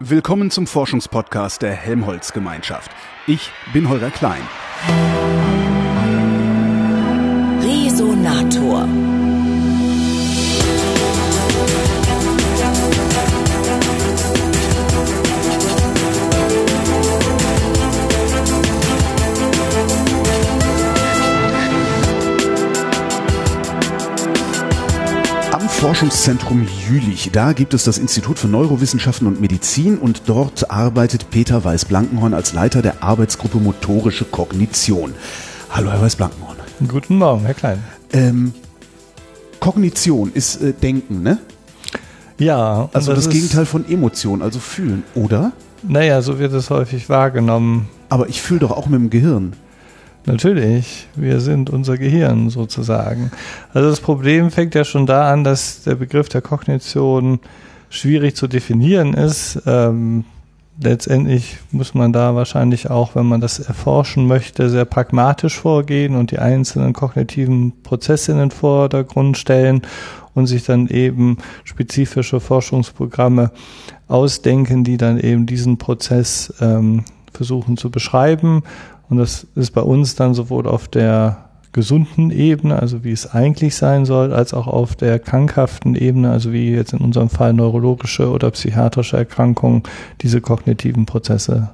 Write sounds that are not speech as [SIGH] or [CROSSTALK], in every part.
Willkommen zum Forschungspodcast der Helmholtz Gemeinschaft. Ich bin Holger Klein. Resonator. Forschungszentrum Jülich, da gibt es das Institut für Neurowissenschaften und Medizin und dort arbeitet Peter Weiß-Blankenhorn als Leiter der Arbeitsgruppe Motorische Kognition. Hallo, Herr Weiß-Blankenhorn. Guten Morgen, Herr Klein. Ähm, Kognition ist äh, Denken, ne? Ja, Also das, ist- Gegenteil von Emotion, also fühlen, oder? Naja, so wird es häufig wahrgenommen. Aber ich fühle doch auch mit dem Gehirn. Natürlich, wir sind unser Gehirn sozusagen. Also das Problem fängt ja schon da an, dass der Begriff der Kognition schwierig zu definieren ist. Ähm, letztendlich muss man da wahrscheinlich auch, wenn man das erforschen möchte, sehr pragmatisch vorgehen und die einzelnen kognitiven Prozesse in den Vordergrund stellen und sich dann eben spezifische Forschungsprogramme ausdenken, die dann eben diesen Prozess ähm, versuchen zu beschreiben. Und das ist bei uns dann sowohl auf der gesunden Ebene, also wie es eigentlich sein soll, als auch auf der krankhaften Ebene, also wie jetzt in unserem Fall neurologische oder psychiatrische Erkrankungen, diese kognitiven Prozesse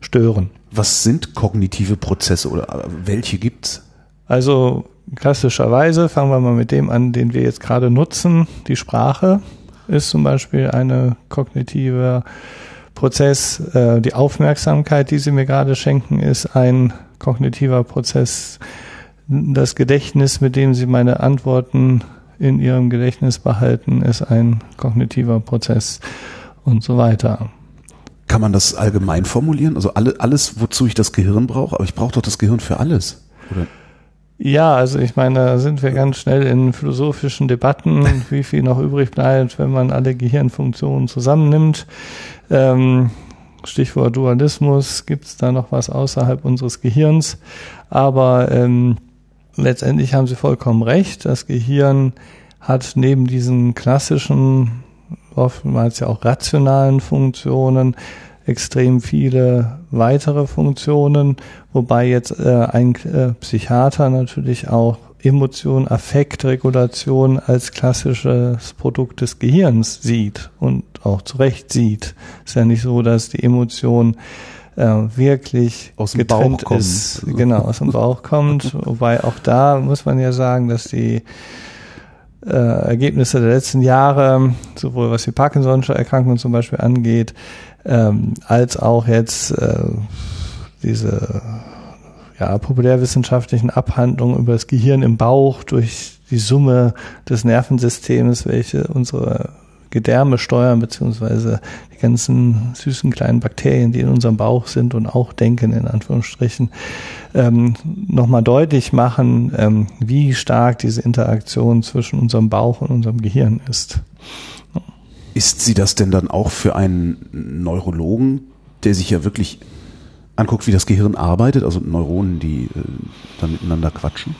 stören. Was sind kognitive Prozesse oder äh, welche gibt's? Also klassischerweise fangen wir mal mit dem an, den wir jetzt gerade nutzen. Die Sprache ist zum Beispiel eine kognitive Prozess. Äh, Die Aufmerksamkeit, die Sie mir gerade schenken, ist ein kognitiver Prozess. Das Gedächtnis, mit dem Sie meine Antworten in Ihrem Gedächtnis behalten, ist ein kognitiver Prozess und so weiter. Kann man das allgemein formulieren? Also alle, alles, wozu ich das Gehirn brauche? Aber ich brauche doch das Gehirn für alles. Oder? Ja, also ich meine, da sind wir ganz schnell in philosophischen Debatten, [LAUGHS] wie viel noch übrig bleibt, wenn man alle Gehirnfunktionen zusammennimmt. Ähm, Stichwort Dualismus, gibt es da noch was außerhalb unseres Gehirns? Aber ähm, letztendlich haben Sie vollkommen recht. Das Gehirn hat neben diesen klassischen, oftmals ja auch rationalen Funktionen, extrem viele weitere Funktionen, wobei jetzt äh, ein äh, Psychiater natürlich auch Emotion, Affektregulation als klassisches Produkt des Gehirns sieht und auch zu Recht sieht. Ist ja nicht so, dass die Emotion äh, wirklich Aus dem getrennt Bauch kommt. ist, genau aus dem Bauch kommt. [LAUGHS] Wobei auch da muss man ja sagen, dass die äh, Ergebnisse der letzten Jahre, sowohl was die Parkinson'sche Erkrankung zum Beispiel angeht, ähm, als auch jetzt äh, diese ja, populärwissenschaftlichen Abhandlungen über das Gehirn im Bauch durch die Summe des Nervensystems, welche unsere Gedärme steuern, beziehungsweise die ganzen süßen kleinen Bakterien, die in unserem Bauch sind und auch denken, in Anführungsstrichen, ähm, nochmal deutlich machen, ähm, wie stark diese Interaktion zwischen unserem Bauch und unserem Gehirn ist. Ist sie das denn dann auch für einen Neurologen, der sich ja wirklich anguckt, wie das Gehirn arbeitet, also Neuronen, die äh, dann miteinander quatschen?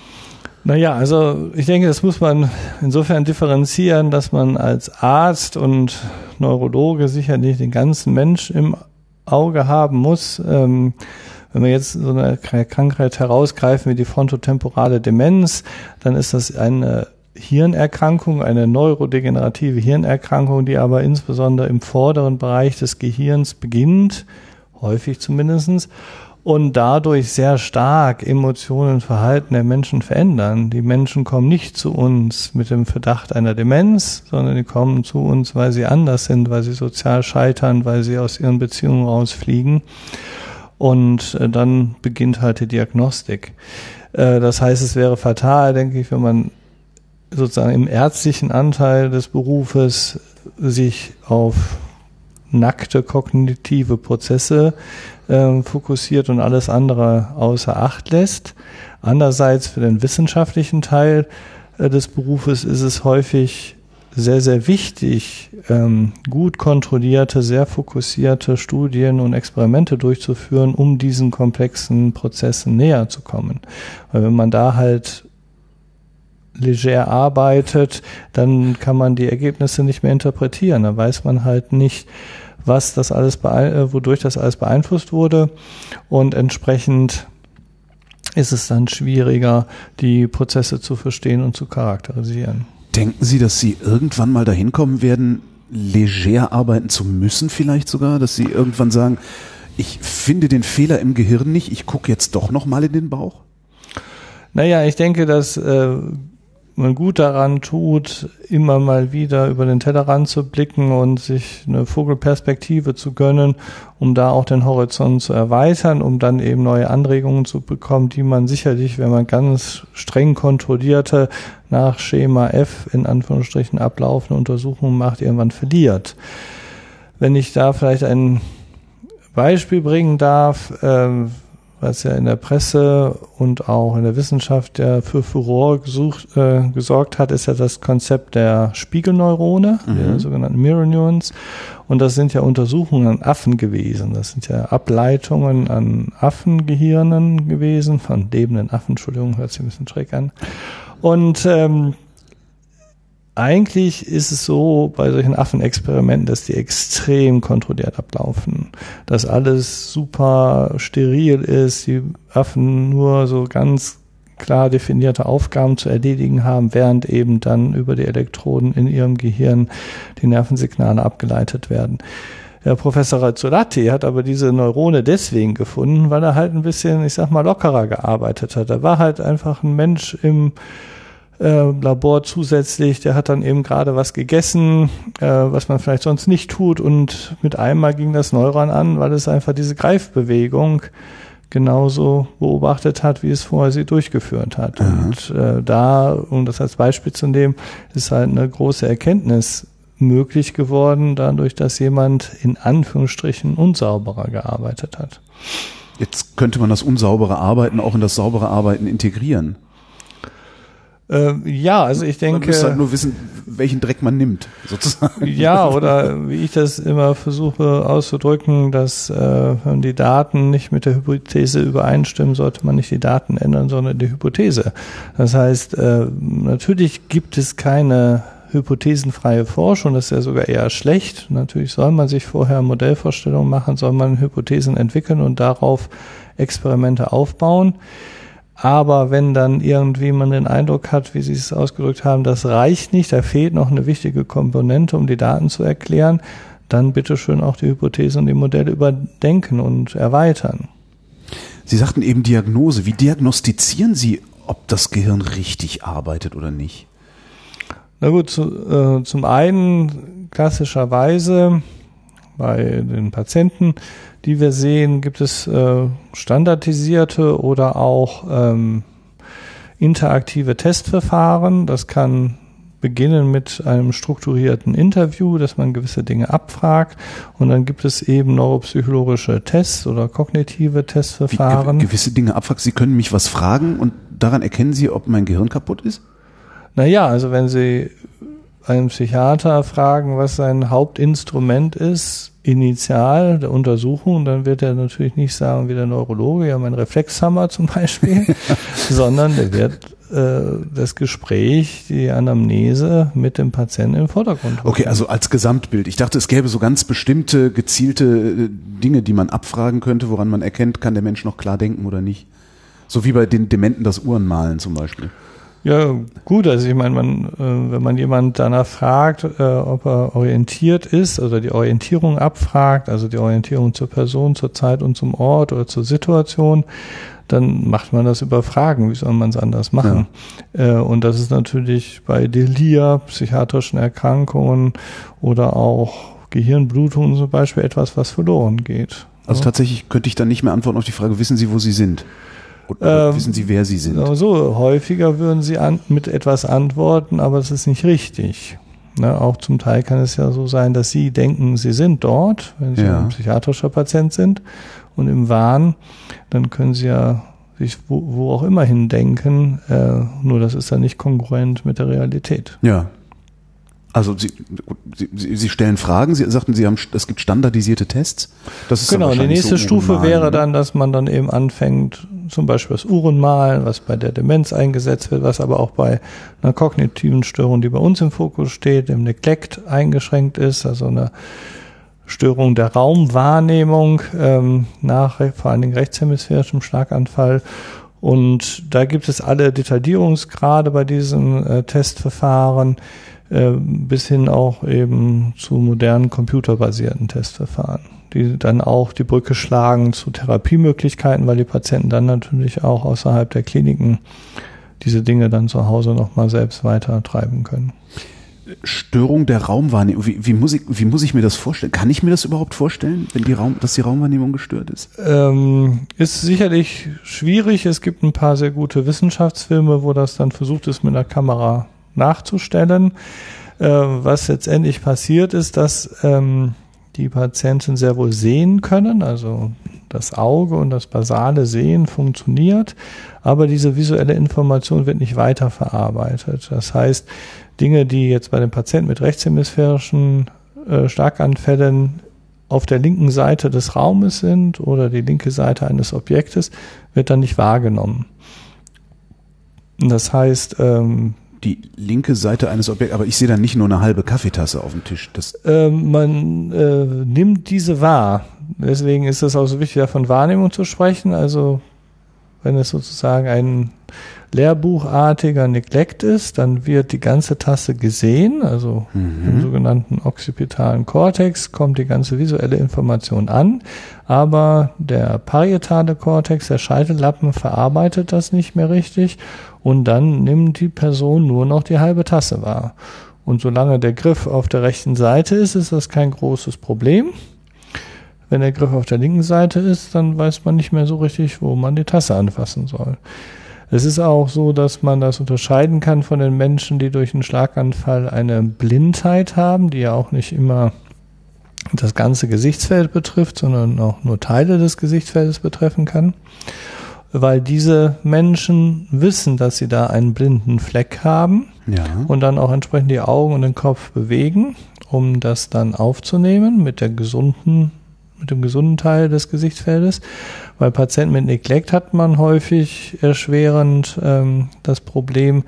Naja, also ich denke, das muss man insofern differenzieren, dass man als Arzt und Neurologe sicherlich den ganzen Mensch im Auge haben muss. Ähm, wenn wir jetzt so eine Krankheit herausgreifen wie die frontotemporale Demenz, dann ist das eine Hirnerkrankung, eine neurodegenerative Hirnerkrankung, die aber insbesondere im vorderen Bereich des Gehirns beginnt, häufig zumindestens und dadurch sehr stark Emotionen und Verhalten der Menschen verändern. Die Menschen kommen nicht zu uns mit dem Verdacht einer Demenz, sondern die kommen zu uns, weil sie anders sind, weil sie sozial scheitern, weil sie aus ihren Beziehungen rausfliegen. Und äh, dann beginnt halt die Diagnostik. Äh, Das heißt, es wäre fatal, denke ich, wenn man sozusagen im ärztlichen Anteil des Berufes sich auf nackte kognitive Prozesse äh, fokussiert und alles andere außer Acht lässt. Andererseits für den wissenschaftlichen Teil äh, des Berufes ist es häufig sehr, sehr wichtig, ähm, gut kontrollierte, sehr fokussierte Studien und Experimente durchzuführen, um diesen komplexen Prozessen näher zu kommen. Weil wenn man da halt leger arbeitet, dann kann man die Ergebnisse nicht mehr interpretieren. Da weiß man halt nicht, was das alles, äh, wodurch das alles beeinflusst wurde und entsprechend ist es dann schwieriger, die Prozesse zu verstehen und zu charakterisieren. Denken Sie, dass Sie irgendwann mal dahin kommen werden, leger arbeiten zu müssen, vielleicht sogar, dass Sie irgendwann sagen, ich finde den Fehler im Gehirn nicht, ich gucke jetzt doch noch mal in den Bauch? Naja, ich denke, dass äh, man gut daran tut, immer mal wieder über den Tellerrand zu blicken und sich eine Vogelperspektive zu gönnen, um da auch den Horizont zu erweitern, um dann eben neue Anregungen zu bekommen, die man sicherlich, wenn man ganz streng kontrollierte, nach Schema F in Anführungsstrichen ablaufende Untersuchungen macht, irgendwann verliert. Wenn ich da vielleicht ein Beispiel bringen darf, äh, was ja in der Presse und auch in der Wissenschaft ja für Furore gesucht, äh, gesorgt hat, ist ja das Konzept der Spiegelneurone, mhm. der sogenannten Mirror Neurons. Und das sind ja Untersuchungen an Affen gewesen. Das sind ja Ableitungen an Affengehirnen gewesen, von lebenden Affen, Entschuldigung, hört sich ein bisschen schräg an. Und ähm, eigentlich ist es so bei solchen Affenexperimenten, dass die extrem kontrolliert ablaufen, dass alles super steril ist, die Affen nur so ganz klar definierte Aufgaben zu erledigen haben, während eben dann über die Elektroden in ihrem Gehirn die Nervensignale abgeleitet werden. Der Professor Razzolatti hat aber diese Neurone deswegen gefunden, weil er halt ein bisschen, ich sag mal, lockerer gearbeitet hat. Er war halt einfach ein Mensch im äh, Labor zusätzlich, der hat dann eben gerade was gegessen, äh, was man vielleicht sonst nicht tut und mit einmal ging das Neuron an, weil es einfach diese Greifbewegung genauso beobachtet hat, wie es vorher sie durchgeführt hat. Mhm. Und äh, da, um das als Beispiel zu nehmen, ist halt eine große Erkenntnis möglich geworden, dadurch, dass jemand in Anführungsstrichen unsauberer gearbeitet hat. Jetzt könnte man das unsaubere Arbeiten auch in das saubere Arbeiten integrieren. Äh, ja, also ich denke. Man muss halt nur wissen, welchen Dreck man nimmt, [LAUGHS] sozusagen. Ja, oder wie ich das immer versuche auszudrücken, dass äh, wenn die Daten nicht mit der Hypothese übereinstimmen, sollte man nicht die Daten ändern, sondern die Hypothese. Das heißt, äh, natürlich gibt es keine hypothesenfreie Forschung, das ist ja sogar eher schlecht. Natürlich soll man sich vorher Modellvorstellungen machen, soll man Hypothesen entwickeln und darauf Experimente aufbauen. Aber wenn dann irgendwie man den Eindruck hat, wie Sie es ausgedrückt haben, das reicht nicht, da fehlt noch eine wichtige Komponente, um die Daten zu erklären, dann bitte schön auch die Hypothese und die Modelle überdenken und erweitern. Sie sagten eben Diagnose. Wie diagnostizieren Sie, ob das Gehirn richtig arbeitet oder nicht? Na gut, zu, äh, zum einen klassischerweise bei den Patienten die wir sehen, gibt es äh, standardisierte oder auch ähm, interaktive Testverfahren. Das kann beginnen mit einem strukturierten Interview, dass man gewisse Dinge abfragt und dann gibt es eben neuropsychologische Tests oder kognitive Testverfahren. Wie, gewisse Dinge abfragt. Sie können mich was fragen und daran erkennen Sie, ob mein Gehirn kaputt ist? Naja, also wenn Sie einen Psychiater fragen, was sein Hauptinstrument ist, initial der Untersuchung, dann wird er natürlich nicht sagen, wie der Neurologe, ja, mein Reflexhammer zum Beispiel, [LAUGHS] sondern der wird äh, das Gespräch, die Anamnese mit dem Patienten im Vordergrund. Rücken. Okay, also als Gesamtbild. Ich dachte, es gäbe so ganz bestimmte, gezielte äh, Dinge, die man abfragen könnte, woran man erkennt, kann der Mensch noch klar denken oder nicht. So wie bei den Dementen das Uhrenmalen zum Beispiel. Ja, gut, also ich meine, man, äh, wenn man jemand danach fragt, äh, ob er orientiert ist, also die Orientierung abfragt, also die Orientierung zur Person, zur Zeit und zum Ort oder zur Situation, dann macht man das über Fragen. Wie soll man es anders machen? Ja. Äh, und das ist natürlich bei Delir, psychiatrischen Erkrankungen oder auch Gehirnblutungen zum Beispiel etwas, was verloren geht. Also tatsächlich könnte ich dann nicht mehr antworten auf die Frage, wissen Sie, wo Sie sind? Oder ähm, wissen Sie, wer Sie sind? So, häufiger würden Sie an, mit etwas antworten, aber es ist nicht richtig. Ne, auch zum Teil kann es ja so sein, dass Sie denken, Sie sind dort, wenn Sie ja. ein psychiatrischer Patient sind. Und im Wahn, dann können Sie ja sich wo, wo auch immer hin denken, äh, nur das ist dann nicht kongruent mit der Realität. Ja, also Sie, Sie, Sie stellen Fragen, Sie sagten, Sie haben, es gibt standardisierte Tests. Das ist genau, die nächste so Stufe wäre dann, dass man dann eben anfängt, zum Beispiel das Uhrenmalen, was bei der Demenz eingesetzt wird, was aber auch bei einer kognitiven Störung, die bei uns im Fokus steht, im Neglect eingeschränkt ist, also eine Störung der Raumwahrnehmung ähm, nach vor allen Dingen rechtshemisphärischem Schlaganfall. Und da gibt es alle Detaillierungsgrade bei diesem äh, Testverfahren äh, bis hin auch eben zu modernen computerbasierten Testverfahren, die dann auch die Brücke schlagen zu Therapiemöglichkeiten, weil die Patienten dann natürlich auch außerhalb der Kliniken diese Dinge dann zu Hause nochmal selbst weiter treiben können. Störung der Raumwahrnehmung. Wie, wie, muss ich, wie muss ich mir das vorstellen? Kann ich mir das überhaupt vorstellen, wenn die Raum, dass die Raumwahrnehmung gestört ist? Ähm, ist sicherlich schwierig. Es gibt ein paar sehr gute Wissenschaftsfilme, wo das dann versucht ist, mit einer Kamera nachzustellen. Äh, was letztendlich passiert ist, dass ähm, die Patienten sehr wohl sehen können, also das Auge und das basale Sehen funktioniert, aber diese visuelle Information wird nicht weiterverarbeitet. Das heißt, Dinge, die jetzt bei den Patienten mit rechtshemisphärischen äh, Starkanfällen auf der linken Seite des Raumes sind oder die linke Seite eines Objektes, wird dann nicht wahrgenommen. Das heißt, ähm, die linke Seite eines Objekts, aber ich sehe da nicht nur eine halbe Kaffeetasse auf dem Tisch. Das ähm, man äh, nimmt diese wahr. Deswegen ist es auch so wichtig, davon Wahrnehmung zu sprechen. Also wenn es sozusagen ein lehrbuchartiger Neglect ist, dann wird die ganze Tasse gesehen, also mhm. im sogenannten occipitalen Kortex kommt die ganze visuelle Information an, aber der parietale Kortex, der Scheitellappen, verarbeitet das nicht mehr richtig und dann nimmt die Person nur noch die halbe Tasse wahr. Und solange der Griff auf der rechten Seite ist, ist das kein großes Problem. Wenn der Griff auf der linken Seite ist, dann weiß man nicht mehr so richtig, wo man die Tasse anfassen soll. Es ist auch so, dass man das unterscheiden kann von den Menschen, die durch einen Schlaganfall eine Blindheit haben, die ja auch nicht immer das ganze Gesichtsfeld betrifft, sondern auch nur Teile des Gesichtsfeldes betreffen kann. Weil diese Menschen wissen, dass sie da einen blinden Fleck haben ja. und dann auch entsprechend die Augen und den Kopf bewegen, um das dann aufzunehmen mit der gesunden mit dem gesunden Teil des Gesichtsfeldes. Bei Patienten mit Neglect hat man häufig erschwerend ähm, das Problem,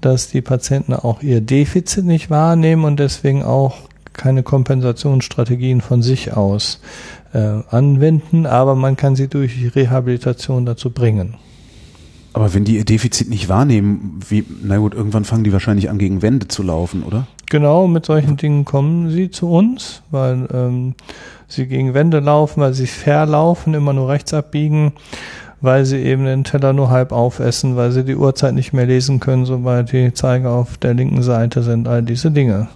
dass die Patienten auch ihr Defizit nicht wahrnehmen und deswegen auch keine Kompensationsstrategien von sich aus anwenden, aber man kann sie durch Rehabilitation dazu bringen. Aber wenn die ihr Defizit nicht wahrnehmen, wie, na gut, irgendwann fangen die wahrscheinlich an, gegen Wände zu laufen, oder? Genau, mit solchen Dingen kommen sie zu uns, weil ähm, sie gegen Wände laufen, weil sie verlaufen, immer nur rechts abbiegen, weil sie eben den Teller nur halb aufessen, weil sie die Uhrzeit nicht mehr lesen können, sobald die Zeiger auf der linken Seite sind, all diese Dinge.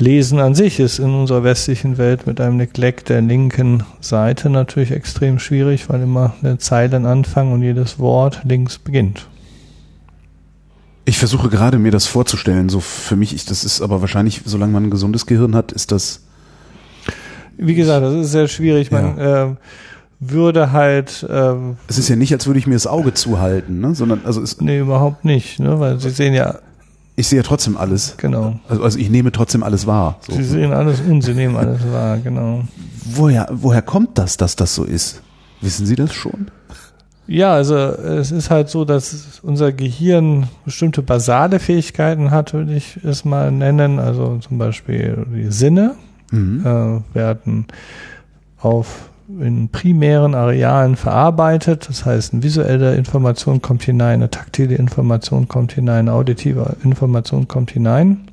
Lesen an sich ist in unserer westlichen Welt mit einem Neglect der linken Seite natürlich extrem schwierig, weil immer der Zeilenanfang und jedes Wort links beginnt. Ich versuche gerade mir das vorzustellen, so für mich, ich, das ist aber wahrscheinlich, solange man ein gesundes Gehirn hat, ist das. Wie gesagt, das ist sehr schwierig. Man ja. äh, würde halt. Ähm, es ist ja nicht, als würde ich mir das Auge zuhalten, ne? Sondern also es. Nee, überhaupt nicht, ne? Weil Sie sehen ja ich sehe ja trotzdem alles. Genau. Also, also ich nehme trotzdem alles wahr. So. Sie sehen alles und Sie nehmen alles wahr, genau. Woher, woher kommt das, dass das so ist? Wissen Sie das schon? Ja, also es ist halt so, dass unser Gehirn bestimmte basale Fähigkeiten hat, würde ich es mal nennen. Also zum Beispiel die Sinne mhm. äh, werden auf in primären Arealen verarbeitet. Das heißt, eine visuelle Information kommt hinein, eine taktile Information kommt hinein, eine auditive Information kommt hinein.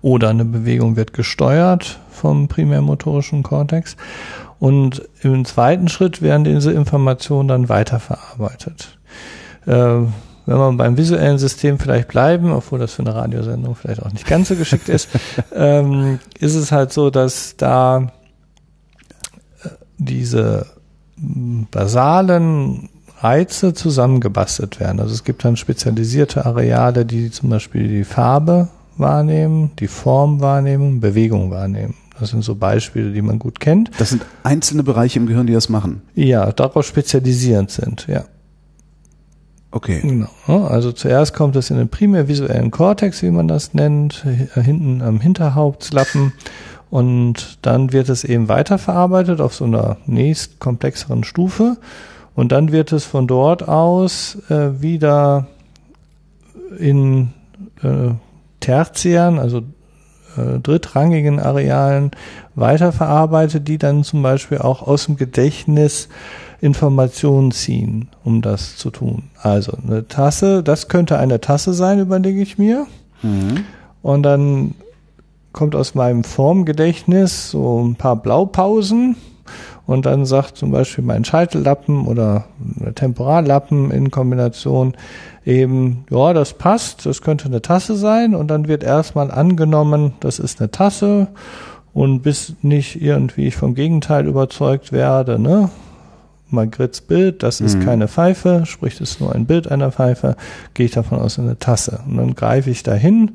Oder eine Bewegung wird gesteuert vom primärmotorischen Kortex. Und im zweiten Schritt werden diese Informationen dann weiterverarbeitet. Äh, wenn man beim visuellen System vielleicht bleiben, obwohl das für eine Radiosendung vielleicht auch nicht ganz so geschickt ist, [LAUGHS] ähm, ist es halt so, dass da diese basalen Reize zusammengebastelt werden. Also es gibt dann spezialisierte Areale, die zum Beispiel die Farbe wahrnehmen, die Form wahrnehmen, Bewegung wahrnehmen. Das sind so Beispiele, die man gut kennt. Das sind einzelne Bereiche im Gehirn, die das machen. Ja, darauf spezialisierend sind, ja. Okay. Genau. Also zuerst kommt es in den primär visuellen Kortex, wie man das nennt, hinten am Hinterhauptslappen und dann wird es eben weiterverarbeitet auf so einer nächst komplexeren Stufe. Und dann wird es von dort aus äh, wieder in äh, Tertiären, also äh, drittrangigen Arealen weiterverarbeitet, die dann zum Beispiel auch aus dem Gedächtnis Informationen ziehen, um das zu tun. Also eine Tasse, das könnte eine Tasse sein, überlege ich mir. Mhm. Und dann kommt aus meinem Formgedächtnis so ein paar Blaupausen und dann sagt zum Beispiel mein Scheitellappen oder Temporallappen in Kombination eben, ja, das passt, das könnte eine Tasse sein und dann wird erstmal angenommen, das ist eine Tasse und bis nicht irgendwie ich vom Gegenteil überzeugt werde, ne, Magritte's Bild, das ist mhm. keine Pfeife, sprich, das ist nur ein Bild einer Pfeife, gehe ich davon aus, eine Tasse. Und dann greife ich dahin,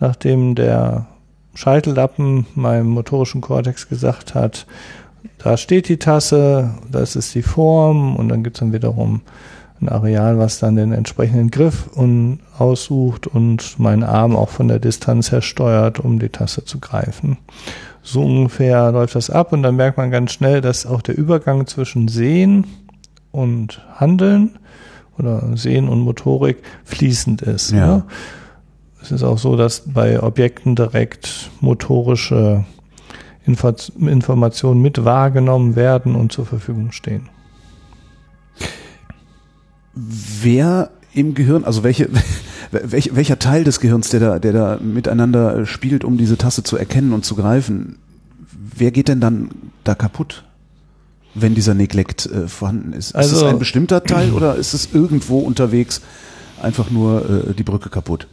nachdem der Scheitellappen meinem motorischen Kortex gesagt hat, da steht die Tasse, das ist die Form und dann gibt es dann wiederum ein Areal, was dann den entsprechenden Griff und aussucht und meinen Arm auch von der Distanz her steuert, um die Tasse zu greifen. So ungefähr läuft das ab und dann merkt man ganz schnell, dass auch der Übergang zwischen Sehen und Handeln oder Sehen und Motorik fließend ist. Ja. Ne? Es ist auch so, dass bei Objekten direkt motorische Info Informationen mit wahrgenommen werden und zur Verfügung stehen. Wer im Gehirn, also welche, [LAUGHS] welch, welcher Teil des Gehirns, der da, der da miteinander spielt, um diese Tasse zu erkennen und zu greifen, wer geht denn dann da kaputt, wenn dieser Neglect äh, vorhanden ist? Also, ist es ein bestimmter Teil oder ist es irgendwo unterwegs einfach nur äh, die Brücke kaputt?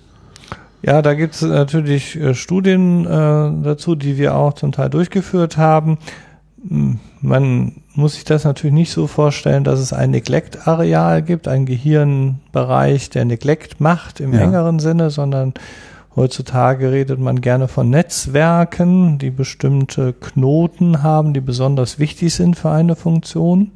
Ja, da gibt es natürlich äh, Studien äh, dazu, die wir auch zum Teil durchgeführt haben. Man muss sich das natürlich nicht so vorstellen, dass es ein Neglect-Areal gibt, ein Gehirnbereich, der Neglect macht im ja. engeren Sinne, sondern heutzutage redet man gerne von Netzwerken, die bestimmte Knoten haben, die besonders wichtig sind für eine Funktion.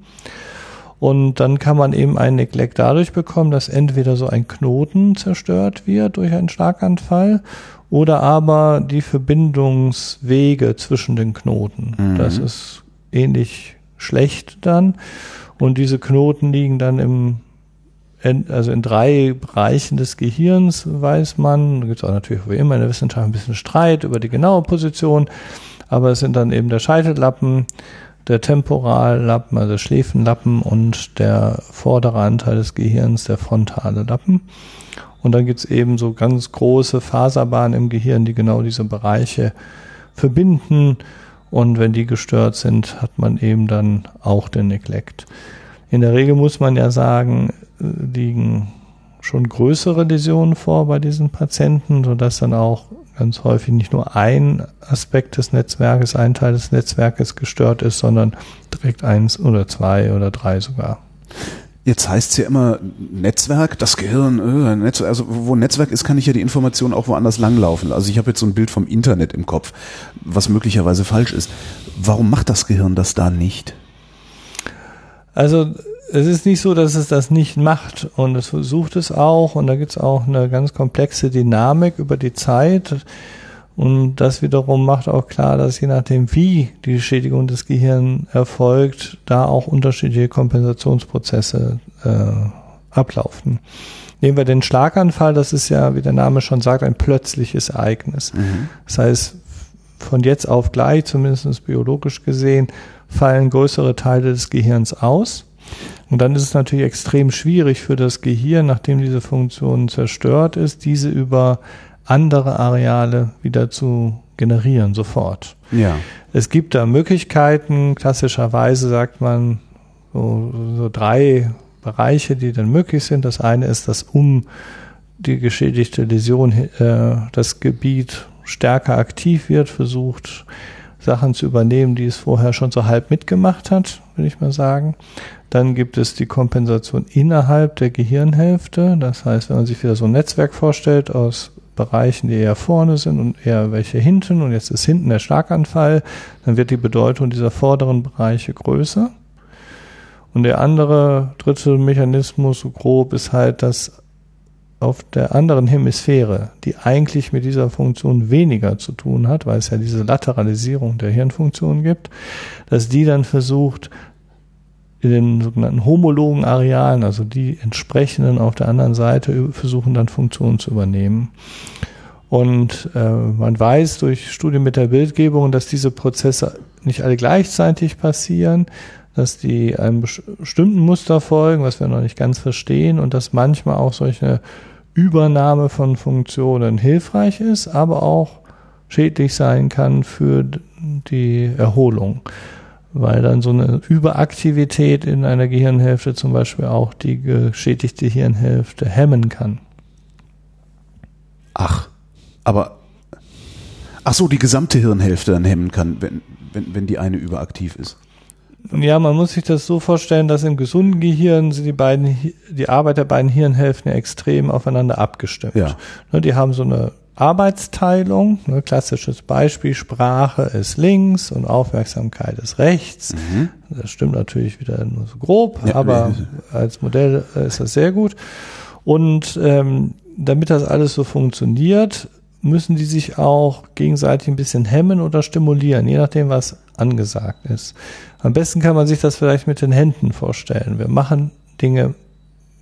Und dann kann man eben ein Neglect dadurch bekommen, dass entweder so ein Knoten zerstört wird durch einen Schlaganfall oder aber die Verbindungswege zwischen den Knoten. Mhm. Das ist ähnlich schlecht dann. Und diese Knoten liegen dann im, also in drei Bereichen des Gehirns, weiß man. Da gibt es auch natürlich wie immer in der Wissenschaft ein bisschen Streit über die genaue Position. Aber es sind dann eben der Scheitellappen, der Temporallappen, also Schläfenlappen und der vordere Anteil des Gehirns, der frontale Lappen. Und dann gibt's eben so ganz große Faserbahnen im Gehirn, die genau diese Bereiche verbinden. Und wenn die gestört sind, hat man eben dann auch den Neglect. In der Regel muss man ja sagen, liegen schon größere Läsionen vor bei diesen Patienten, sodass dann auch ganz häufig nicht nur ein Aspekt des Netzwerkes, ein Teil des Netzwerkes gestört ist, sondern direkt eins oder zwei oder drei sogar. Jetzt heißt es ja immer Netzwerk, das Gehirn, äh, Netzwerk, also wo Netzwerk ist, kann ich ja die Information auch woanders langlaufen. Also ich habe jetzt so ein Bild vom Internet im Kopf, was möglicherweise falsch ist. Warum macht das Gehirn das da nicht? Also es ist nicht so, dass es das nicht macht und es versucht es auch und da gibt es auch eine ganz komplexe Dynamik über die Zeit. Und das wiederum macht auch klar, dass je nachdem, wie die Schädigung des Gehirns erfolgt, da auch unterschiedliche Kompensationsprozesse äh, ablaufen. Nehmen wir den Schlaganfall, das ist ja, wie der Name schon sagt, ein plötzliches Ereignis. Mhm. Das heißt, von jetzt auf gleich, zumindest biologisch gesehen, fallen größere Teile des Gehirns aus. Und dann ist es natürlich extrem schwierig für das Gehirn, nachdem diese Funktion zerstört ist, diese über andere Areale wieder zu generieren, sofort. Ja. Es gibt da Möglichkeiten, klassischerweise sagt man so, so drei Bereiche, die dann möglich sind. Das eine ist, dass um die geschädigte Läsion äh, das Gebiet stärker aktiv wird, versucht Sachen zu übernehmen, die es vorher schon so halb mitgemacht hat, würde ich mal sagen. Dann gibt es die Kompensation innerhalb der Gehirnhälfte. Das heißt, wenn man sich wieder so ein Netzwerk vorstellt aus Bereichen, die eher vorne sind und eher welche hinten und jetzt ist hinten der Schlaganfall, dann wird die Bedeutung dieser vorderen Bereiche größer. Und der andere dritte Mechanismus, so grob, ist halt, dass auf der anderen Hemisphäre, die eigentlich mit dieser Funktion weniger zu tun hat, weil es ja diese Lateralisierung der Hirnfunktion gibt, dass die dann versucht, in den sogenannten homologen Arealen, also die entsprechenden auf der anderen Seite versuchen dann Funktionen zu übernehmen. Und äh, man weiß durch Studien mit der Bildgebung, dass diese Prozesse nicht alle gleichzeitig passieren, dass die einem bestimmten Muster folgen, was wir noch nicht ganz verstehen, und dass manchmal auch solche Übernahme von Funktionen hilfreich ist, aber auch schädlich sein kann für die Erholung, weil dann so eine Überaktivität in einer Gehirnhälfte zum Beispiel auch die geschädigte Hirnhälfte hemmen kann. Ach, aber ach so, die gesamte Hirnhälfte dann hemmen kann, wenn, wenn, wenn die eine überaktiv ist. Ja, man muss sich das so vorstellen, dass im gesunden Gehirn sind die beiden, die Arbeit der beiden Hirnhälften extrem aufeinander abgestimmt. Ja. Ne, die haben so eine Arbeitsteilung, ne, klassisches Beispiel, Sprache ist links und Aufmerksamkeit ist rechts. Mhm. Das stimmt natürlich wieder nur so grob, ja, aber als Modell ist das sehr gut. Und ähm, damit das alles so funktioniert, müssen die sich auch gegenseitig ein bisschen hemmen oder stimulieren, je nachdem, was angesagt ist. Am besten kann man sich das vielleicht mit den Händen vorstellen. Wir machen Dinge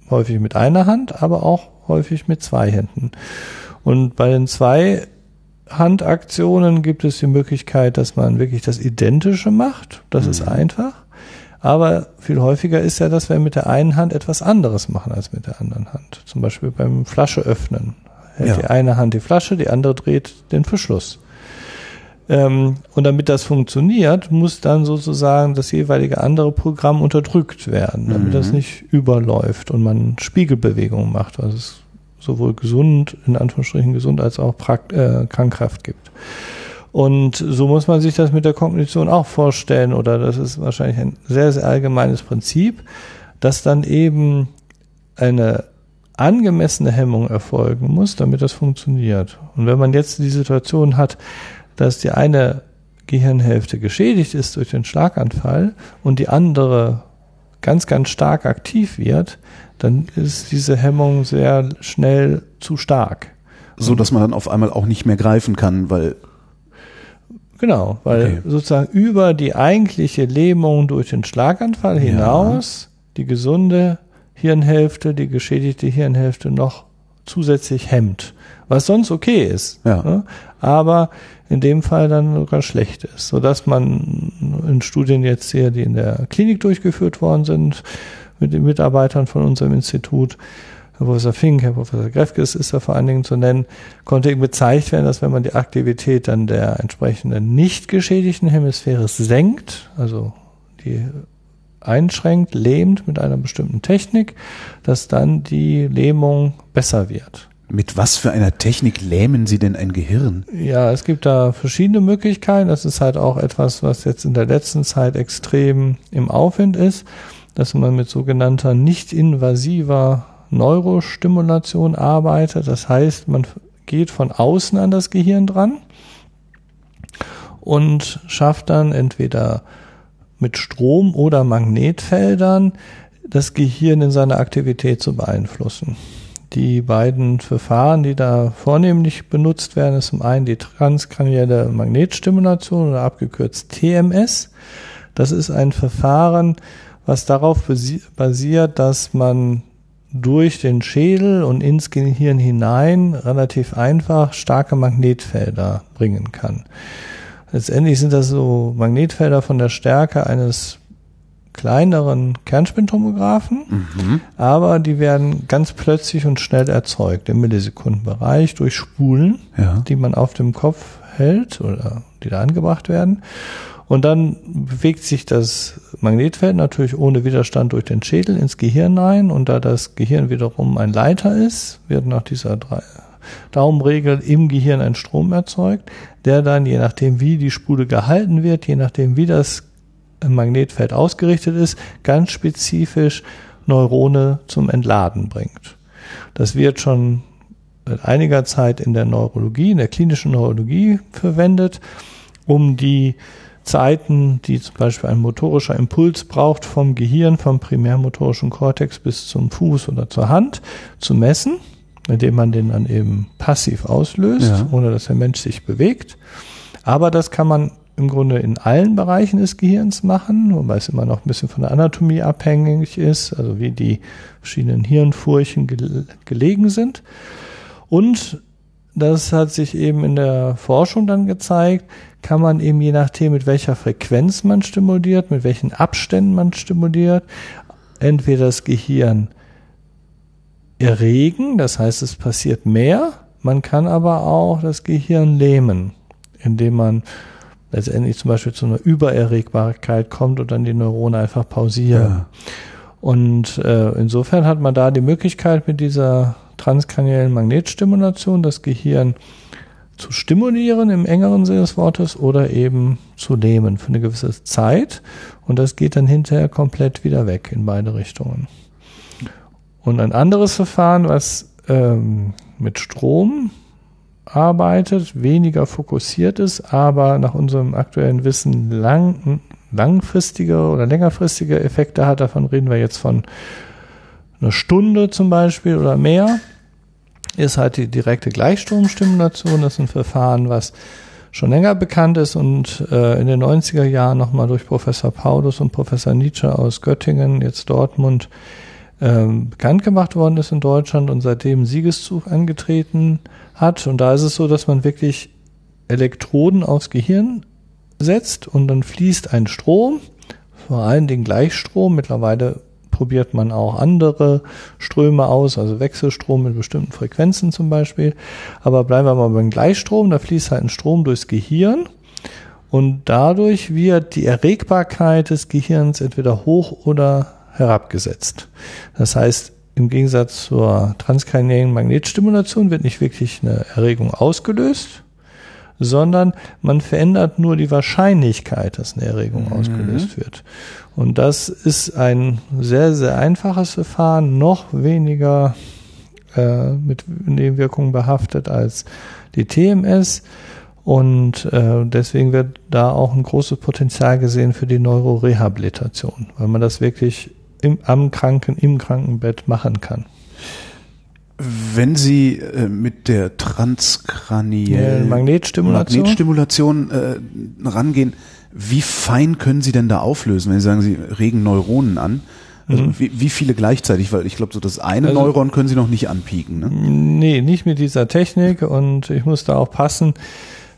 häufig mit einer Hand, aber auch häufig mit zwei Händen. Und bei den zwei Handaktionen gibt es die Möglichkeit, dass man wirklich das Identische macht. Das mhm. ist einfach. Aber viel häufiger ist ja, dass wir mit der einen Hand etwas anderes machen als mit der anderen Hand. Zum Beispiel beim Flasche öffnen hält ja. die eine Hand die Flasche, die andere dreht den Verschluss. Ähm, und damit das funktioniert, muss dann sozusagen das jeweilige andere Programm unterdrückt werden, damit mhm. das nicht überläuft und man Spiegelbewegungen macht, was es sowohl gesund, in Anführungsstrichen gesund, als auch Prakt äh, krankhaft gibt. Und so muss man sich das mit der Kognition auch vorstellen, oder das ist wahrscheinlich ein sehr, sehr allgemeines Prinzip, dass dann eben eine angemessene Hemmung erfolgen muss, damit das funktioniert. Und wenn man jetzt die Situation hat, dass die eine Gehirnhälfte geschädigt ist durch den Schlaganfall und die andere ganz, ganz stark aktiv wird, dann ist diese Hemmung sehr schnell zu stark. So dass man dann auf einmal auch nicht mehr greifen kann, weil Genau, weil okay. sozusagen über die eigentliche Lähmung durch den Schlaganfall hinaus ja. die gesunde Hirnhälfte, die geschädigte Hirnhälfte noch zusätzlich hemmt. Was sonst okay ist. Ja. Ne? Aber in dem Fall dann sogar schlecht ist. Sodass man in Studien jetzt hier, die in der Klinik durchgeführt worden sind, mit den Mitarbeitern von unserem Institut, Herr Professor Fink, Herr Professor Grefkes ist da vor allen Dingen zu nennen, konnte eben gezeigt werden, dass wenn man die Aktivität dann der entsprechenden nicht geschädigten Hemisphäre senkt, also die einschränkt, lähmt mit einer bestimmten Technik, dass dann die Lähmung besser wird. Mit was für einer Technik lähmen Sie denn ein Gehirn? Ja, es gibt da verschiedene Möglichkeiten. Das ist halt auch etwas, was jetzt in der letzten Zeit extrem im Aufwind ist, dass man mit sogenannter nicht invasiver Neurostimulation arbeitet. Das heißt, man geht von außen an das Gehirn dran und schafft dann entweder mit Strom oder Magnetfeldern das Gehirn in seiner Aktivität zu beeinflussen. Die beiden Verfahren, die da vornehmlich benutzt werden, ist zum einen die transkranielle Magnetstimulation oder abgekürzt TMS. Das ist ein Verfahren, was darauf basiert, dass man durch den Schädel und ins Gehirn hinein relativ einfach starke Magnetfelder bringen kann. Letztendlich sind das so Magnetfelder von der Stärke eines kleineren Kernspintomographen, mhm. aber die werden ganz plötzlich und schnell erzeugt im Millisekundenbereich durch Spulen, ja. die man auf dem Kopf hält oder die da angebracht werden. Und dann bewegt sich das Magnetfeld natürlich ohne Widerstand durch den Schädel ins Gehirn ein und da das Gehirn wiederum ein Leiter ist, wird nach dieser drei Daumenregel im Gehirn ein Strom erzeugt, der dann, je nachdem wie die Spule gehalten wird, je nachdem wie das Magnetfeld ausgerichtet ist, ganz spezifisch Neurone zum Entladen bringt. Das wird schon seit einiger Zeit in der Neurologie, in der klinischen Neurologie verwendet, um die Zeiten, die zum Beispiel ein motorischer Impuls braucht, vom Gehirn, vom primärmotorischen Kortex bis zum Fuß oder zur Hand zu messen indem man den dann eben passiv auslöst, ja. ohne dass der Mensch sich bewegt. Aber das kann man im Grunde in allen Bereichen des Gehirns machen, wobei es immer noch ein bisschen von der Anatomie abhängig ist, also wie die verschiedenen Hirnfurchen gelegen sind. Und das hat sich eben in der Forschung dann gezeigt, kann man eben je nachdem, mit welcher Frequenz man stimuliert, mit welchen Abständen man stimuliert, entweder das Gehirn erregen, das heißt, es passiert mehr, man kann aber auch das Gehirn lähmen, indem man letztendlich zum Beispiel zu einer Übererregbarkeit kommt und dann die Neurone einfach pausieren. Ja. Und äh, insofern hat man da die Möglichkeit mit dieser transkraniellen Magnetstimulation das Gehirn zu stimulieren im engeren Sinne des Wortes oder eben zu lähmen für eine gewisse Zeit. Und das geht dann hinterher komplett wieder weg in beide Richtungen. Und ein anderes Verfahren, was ähm, mit Strom arbeitet, weniger fokussiert ist, aber nach unserem aktuellen Wissen lang, langfristige oder längerfristige Effekte hat. Davon reden wir jetzt von einer Stunde zum Beispiel oder mehr ist halt die direkte Gleichstromstimulation. Das ist ein Verfahren, was schon länger bekannt ist und äh, in den 90er Jahren nochmal durch Professor Paulus und Professor Nietzsche aus Göttingen, jetzt Dortmund, ähm, bekannt gemacht worden ist in Deutschland und seitdem Siegeszug angetreten hat. Und da ist es so, dass man wirklich Elektroden aufs Gehirn setzt und dann fließt ein Strom, vor allen Dingen Gleichstrom. Mittlerweile probiert man auch andere Ströme aus, also Wechselstrom mit bestimmten Frequenzen zum Beispiel. Aber bleiben wir mal beim Gleichstrom, da fließt halt ein Strom durchs Gehirn und dadurch wird die Erregbarkeit des Gehirns entweder hoch oder herabgesetzt. Das heißt, im Gegensatz zur transkraniellen Magnetstimulation wird nicht wirklich eine Erregung ausgelöst, sondern man verändert nur die Wahrscheinlichkeit, dass eine Erregung mhm. ausgelöst wird. Und das ist ein sehr, sehr einfaches Verfahren, noch weniger äh, mit Nebenwirkungen behaftet als die TMS. Und äh, deswegen wird da auch ein großes Potenzial gesehen für die Neurorehabilitation, weil man das wirklich im, am Kranken, im Krankenbett machen kann. Wenn Sie äh, mit der transkraniellen Magnetstimulation, Magnetstimulation äh, rangehen, wie fein können Sie denn da auflösen, wenn Sie sagen, Sie regen Neuronen an? Also mhm. wie, wie, viele gleichzeitig? Weil ich glaube, so das eine also, Neuron können Sie noch nicht anpieken. Ne? Nee, nicht mit dieser Technik und ich muss da auch passen,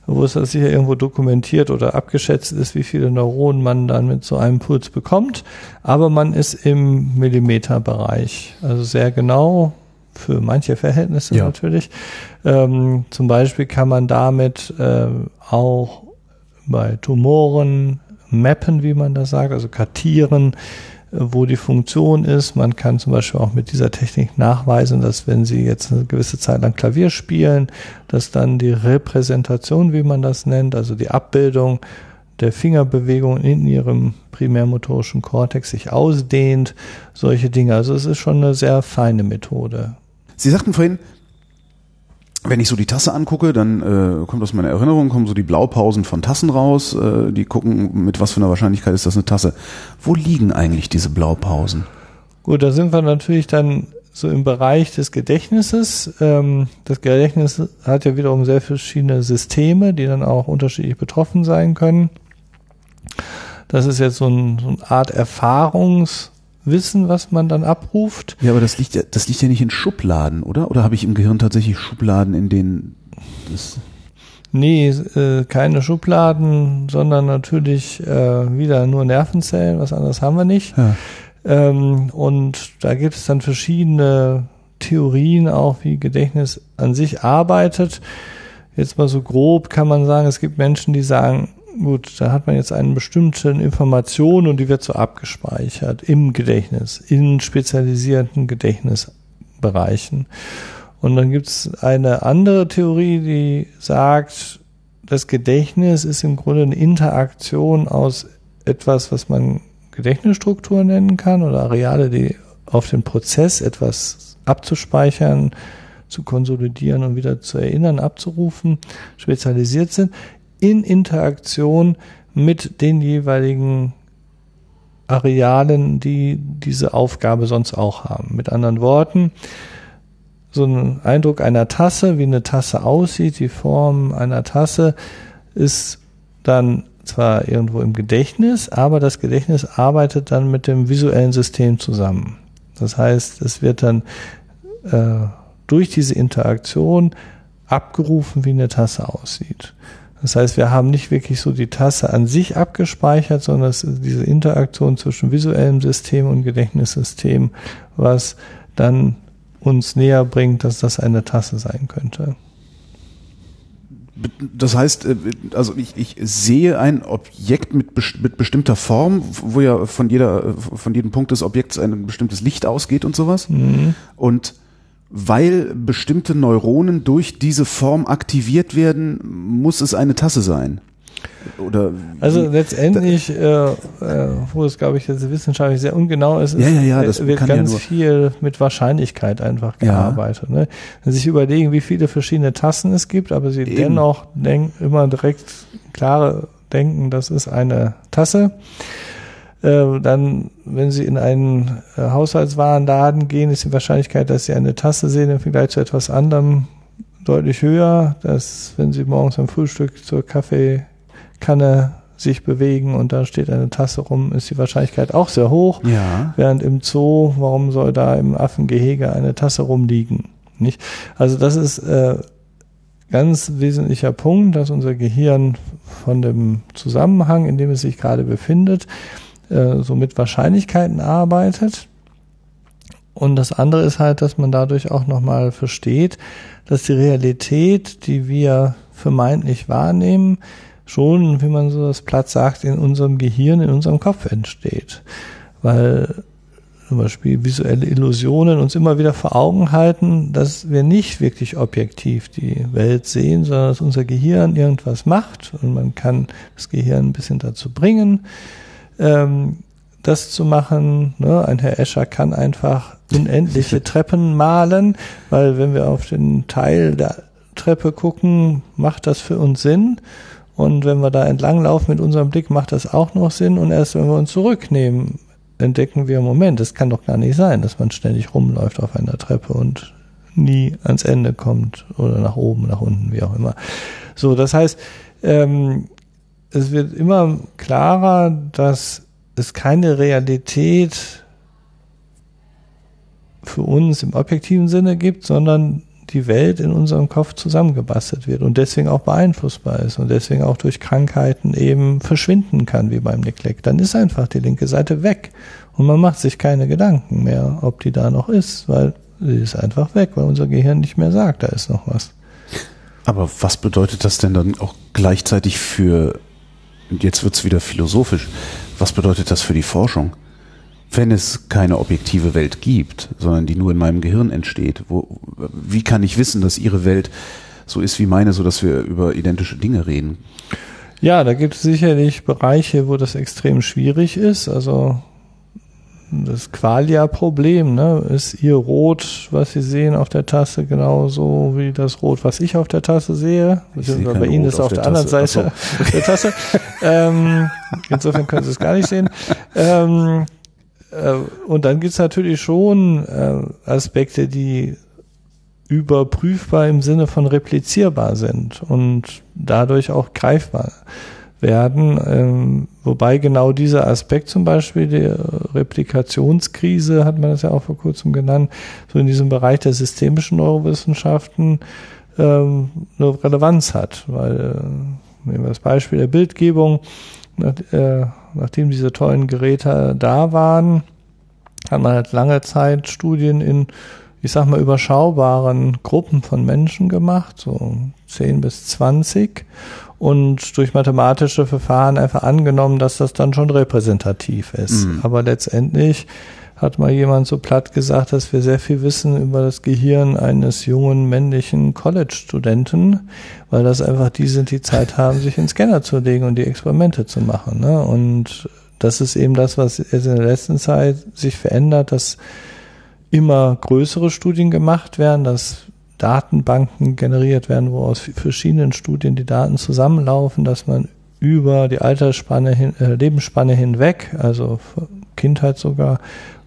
wo es sicher irgendwo dokumentiert oder abgeschätzt ist, wie viele Neuronen man dann mit so einem Puls bekommt. Aber man ist im Millimeterbereich, also sehr genau für manche Verhältnisse ja. natürlich. Ähm, zum Beispiel kann man damit äh, auch bei Tumoren mappen, wie man das sagt, also kartieren, wo die Funktion ist. Man kann zum Beispiel auch mit dieser Technik nachweisen, dass wenn Sie jetzt eine gewisse Zeit lang Klavier spielen, dass dann die Repräsentation, wie man das nennt, also die Abbildung der Fingerbewegung in Ihrem primärmotorischen Kortex sich ausdehnt, solche Dinge. Also es ist schon eine sehr feine Methode. Sie sagten vorhin, wenn ich so die Tasse angucke, dann äh, kommt aus meiner Erinnerung, kommen so die Blaupausen von Tassen raus, äh, die gucken, mit was für einer Wahrscheinlichkeit ist das eine Tasse. Wo liegen eigentlich diese Blaupausen? Gut, da sind wir natürlich dann so im Bereich des Gedächtnisses. Ähm, das Gedächtnis hat ja wiederum sehr verschiedene Systeme, die dann auch unterschiedlich betroffen sein können. Das ist jetzt so, ein, so eine Art Erfahrungs- Wissen, was man dann abruft. Ja, aber das liegt ja, das liegt ja nicht in Schubladen, oder? Oder habe ich im Gehirn tatsächlich Schubladen, in denen das Nee, äh, keine Schubladen, sondern natürlich äh, wieder nur Nervenzellen, was anderes haben wir nicht. Ja. Ähm, und da gibt es dann verschiedene Theorien auch, wie Gedächtnis an sich arbeitet. Jetzt mal so grob kann man sagen, es gibt Menschen, die sagen, gut, da hat man jetzt eine bestimmte Information und die wird so abgespeichert im Gedächtnis, in spezialisierten Gedächtnisbereichen. Und dann gibt es eine andere Theorie, die sagt, das Gedächtnis ist im Grunde eine Interaktion aus etwas, was man Gedächtnisstruktur nennen kann oder Areale, die auf den Prozess etwas abzuspeichern, zu konsolidieren und wieder zu erinnern, abzurufen, spezialisiert sind, in Interaktion mit den jeweiligen Arealen, die diese Aufgabe sonst auch haben. Mit anderen Worten, so ein Eindruck einer Tasse, wie eine Tasse aussieht, die Form einer Tasse, ist dann zwar irgendwo im Gedächtnis, aber das Gedächtnis arbeitet dann mit dem visuellen System zusammen. Das heißt, es wird dann äh, durch diese Interaktion abgerufen, wie eine Tasse aussieht. Das heißt, wir haben nicht wirklich so die Tasse an sich abgespeichert, sondern es ist diese Interaktion zwischen visuellem System und Gedächtnissystem, was dann uns näher bringt, dass das eine Tasse sein könnte. Das heißt, äh, also ich, ich sehe ein Objekt mit, mit bestimmter Form, wo ja von jeder, von jedem Punkt des Objekts ein bestimmtes Licht ausgeht und sowas. Mhm. Und weil bestimmte Neuronen durch diese Form aktiviert werden, muss es eine Tasse sein. Oder also letztendlich, äh, äh, wo es glaube ich jetzt wissenschaftlich sehr ungenau ist, ja, ja, ja, das wird ganz ja viel mit Wahrscheinlichkeit einfach gearbeitet. Ne? Wenn Sie sich überlegen, wie viele verschiedene Tassen es gibt, aber Sie Eben. dennoch denken, immer direkt klare denken, das ist eine Tasse äh, dann, wenn Sie in einen äh, Haushaltswarenladen gehen, ist die Wahrscheinlichkeit, dass Sie eine Tasse sehen im Vergleich zu etwas anderem deutlich höher, dass wenn Sie morgens am Frühstück zur Kaffeekanne sich bewegen und da steht eine Tasse rum, ist die Wahrscheinlichkeit auch sehr hoch. Ja. Während im Zoo, warum soll da im Affengehege eine Tasse rumliegen? Nicht? Also das ist äh, ganz wesentlicher Punkt, dass unser Gehirn von dem Zusammenhang, in dem es sich gerade befindet, äh, so mit Wahrscheinlichkeiten arbeitet. Und das andere ist halt, dass man dadurch auch nochmal versteht, dass die Realität, die wir vermeintlich wahrnehmen, schon, wie man so das Platz sagt, in unserem Gehirn, in unserem Kopf entsteht. Weil zum Beispiel visuelle Illusionen uns immer wieder vor Augen halten, dass wir nicht wirklich objektiv die Welt sehen, sondern dass unser Gehirn irgendwas macht und man kann das Gehirn ein bisschen dazu bringen, ähm, das zu machen. Ne? Ein Herr Escher kann einfach unendliche [LAUGHS] Treppen malen, weil wenn wir auf den Teil der Treppe gucken, macht das für uns Sinn. Und wenn wir da entlanglaufen mit unserem Blick, macht das auch noch Sinn. Und erst wenn wir uns zurücknehmen, entdecken wir, Moment, das kann doch gar nicht sein, dass man ständig rumläuft auf einer Treppe und nie ans Ende kommt oder nach oben, nach unten, wie auch immer. So, das heißt, ähm, es wird immer klarer, dass es keine Realität für uns im objektiven Sinne gibt, sondern die Welt in unserem Kopf zusammengebastelt wird und deswegen auch beeinflussbar ist und deswegen auch durch Krankheiten eben verschwinden kann, wie beim Neglect. Dann ist einfach die linke Seite weg und man macht sich keine Gedanken mehr, ob die da noch ist, weil sie ist einfach weg, weil unser Gehirn nicht mehr sagt, da ist noch was. Aber was bedeutet das denn dann auch gleichzeitig für und jetzt wird's wieder philosophisch, was bedeutet das für die Forschung? Wenn es keine objektive Welt gibt, sondern die nur in meinem Gehirn entsteht, wo, wie kann ich wissen, dass Ihre Welt so ist wie meine, so dass wir über identische Dinge reden? Ja, da gibt es sicherlich Bereiche, wo das extrem schwierig ist. Also das Qualia-Problem, ne? Ist Ihr Rot, was Sie sehen auf der Tasse, genauso wie das Rot, was ich auf der Tasse sehe? Bei Ihnen ist es auf, auf der, anderen Seite so. der Tasse. [LAUGHS] ähm, insofern können Sie es gar nicht sehen. Ähm, äh, und dann gibt es natürlich schon äh, Aspekte, die überprüfbar im Sinne von replizierbar sind und dadurch auch greifbar werden. Ähm, wobei genau dieser Aspekt zum Beispiel der Replikationskrise, hat man das ja auch vor kurzem genannt, so in diesem Bereich der systemischen Neurowissenschaften ähm, eine Relevanz hat. Weil, äh, nehmen wir das Beispiel der Bildgebung, nach, äh, nachdem diese tollen Geräte da waren, hat man halt lange Zeit Studien in ich sag mal, überschaubaren Gruppen von Menschen gemacht, so 10 bis 20 und durch mathematische Verfahren einfach angenommen, dass das dann schon repräsentativ ist. Mhm. Aber letztendlich hat mal jemand so platt gesagt, dass wir sehr viel wissen über das Gehirn eines jungen männlichen College-Studenten, weil das einfach die sind, die Zeit haben, sich in Scanner zu legen und die Experimente zu machen. Ne? Und das ist eben das, was jetzt in der letzten Zeit sich verändert, dass immer größere Studien gemacht werden, dass Datenbanken generiert werden, wo aus verschiedenen Studien die Daten zusammenlaufen, dass man über die Altersspanne hin, äh, Lebensspanne hinweg, also Kindheit sogar,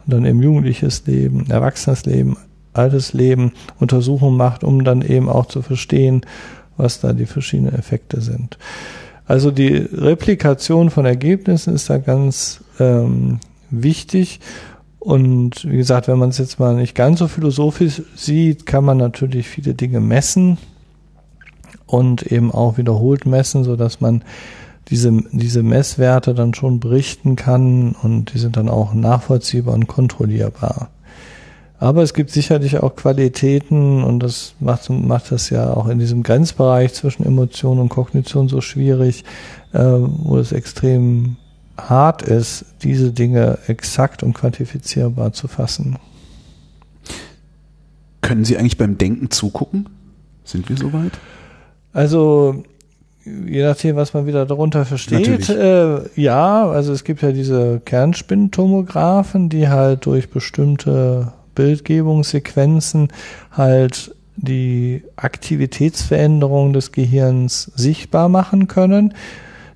und dann eben jugendliches Leben, erwachsenes Leben, altes Leben, Untersuchungen macht, um dann eben auch zu verstehen, was da die verschiedenen Effekte sind. Also die Replikation von Ergebnissen ist da ganz ähm, wichtig und wie gesagt, wenn man es jetzt mal nicht ganz so philosophisch sieht, kann man natürlich viele Dinge messen. und eben auch wiederholt messen, so dass man diese, diese Messwerte dann schon berichten kann und die sind dann auch nachvollziehbar und kontrollierbar. Aber es gibt sicherlich auch Qualitäten und das macht, macht das ja auch in diesem Grenzbereich zwischen Emotion und Kognition so schwierig, äh, wo es extrem hart ist, diese Dinge exakt und quantifizierbar zu fassen. Können Sie eigentlich beim Denken zugucken? Sind wir soweit? Also je nachdem, was man wieder darunter versteht. Äh, ja, also es gibt ja diese Kernspintomographen, die halt durch bestimmte Bildgebungssequenzen halt die Aktivitätsveränderung des Gehirns sichtbar machen können.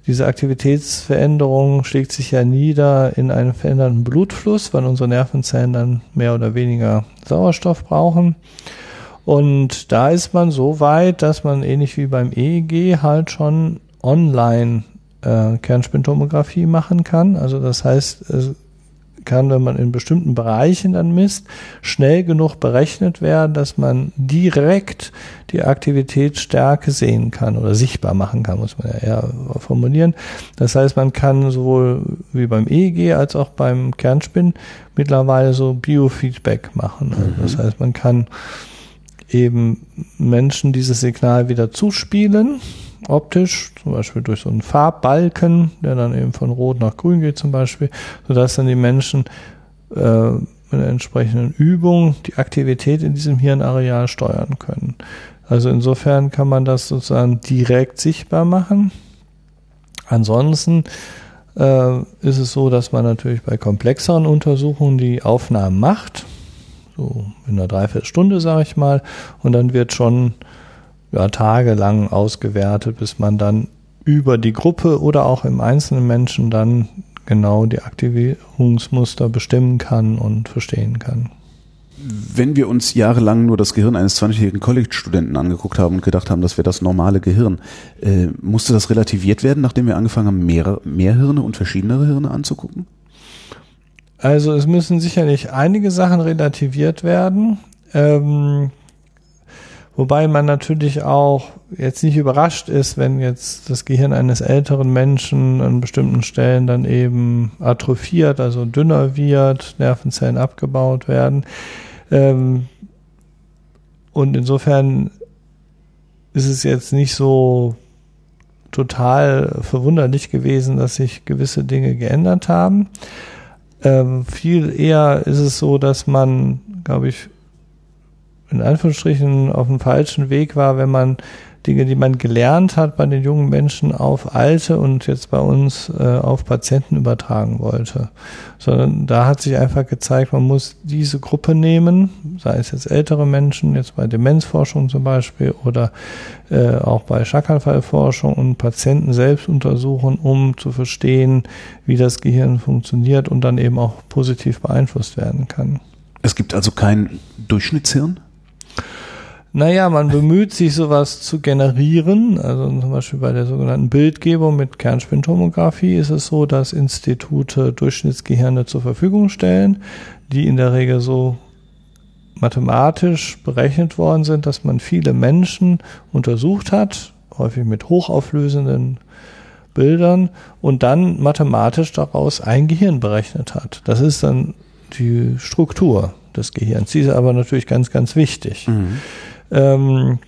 Diese Aktivitätsveränderung schlägt sich ja nieder in einem veränderten Blutfluss, weil unsere Nervenzellen dann mehr oder weniger Sauerstoff brauchen. Und da ist man so weit, dass man ähnlich wie beim EEG halt schon online äh, Kernspintomographie machen kann. Also das heißt, kann, wenn man in bestimmten Bereichen dann misst, schnell genug berechnet werden, dass man direkt die Aktivitätsstärke sehen kann oder sichtbar machen kann, muss man ja eher formulieren. Das heißt, man kann sowohl wie beim EEG als auch beim Kernspin mittlerweile so Biofeedback machen. Also das mhm. heißt, man kann eben Menschen dieses Signal wieder zuspielen, optisch, zum Beispiel durch so einen Farbbalken, der dann eben von Rot nach Grün geht zum Beispiel, sodass dann die Menschen äh, mit entsprechenden Übung die Aktivität in diesem Hirnareal steuern können. Also insofern kann man das sozusagen direkt sichtbar machen. Ansonsten äh, ist es so, dass man natürlich bei komplexeren Untersuchungen die Aufnahmen macht so in einer Dreiviertelstunde, sage ich mal. Und dann wird schon ja, tagelang ausgewertet, bis man dann über die Gruppe oder auch im einzelnen Menschen dann genau die Aktivierungsmuster bestimmen kann und verstehen kann. Wenn wir uns jahrelang nur das Gehirn eines 20-jährigen College-Studenten angeguckt haben und gedacht haben, das wäre das normale Gehirn, äh, musste das relativiert werden, nachdem wir angefangen haben, mehr, mehr Hirne und verschiedenere Hirne anzugucken? Also es müssen sicherlich einige Sachen relativiert werden. Ähm, wobei man natürlich auch jetzt nicht überrascht ist, wenn jetzt das Gehirn eines älteren Menschen an bestimmten Stellen dann eben atrophiert, also dünner wird, Nervenzellen abgebaut werden. Ähm, und insofern ist es jetzt nicht so total verwunderlich gewesen, dass sich gewisse Dinge geändert haben. Ähm, viel eher ist es so, dass man, glaube ich, in Anführungsstrichen auf dem falschen Weg war, wenn man Dinge, die man gelernt hat, bei den jungen Menschen auf alte und jetzt bei uns äh, auf Patienten übertragen wollte. Sondern da hat sich einfach gezeigt, man muss diese Gruppe nehmen, sei es jetzt ältere Menschen, jetzt bei Demenzforschung zum Beispiel oder äh, auch bei Schlaganfallforschung und Patienten selbst untersuchen, um zu verstehen, wie das Gehirn funktioniert und dann eben auch positiv beeinflusst werden kann. Es gibt also kein Durchschnittshirn? Naja, man bemüht sich, sowas zu generieren. Also zum Beispiel bei der sogenannten Bildgebung mit Kernspintomographie ist es so, dass Institute Durchschnittsgehirne zur Verfügung stellen, die in der Regel so mathematisch berechnet worden sind, dass man viele Menschen untersucht hat, häufig mit hochauflösenden Bildern und dann mathematisch daraus ein Gehirn berechnet hat. Das ist dann die Struktur des Gehirns. Die ist aber natürlich ganz, ganz wichtig. Mhm. Ähm,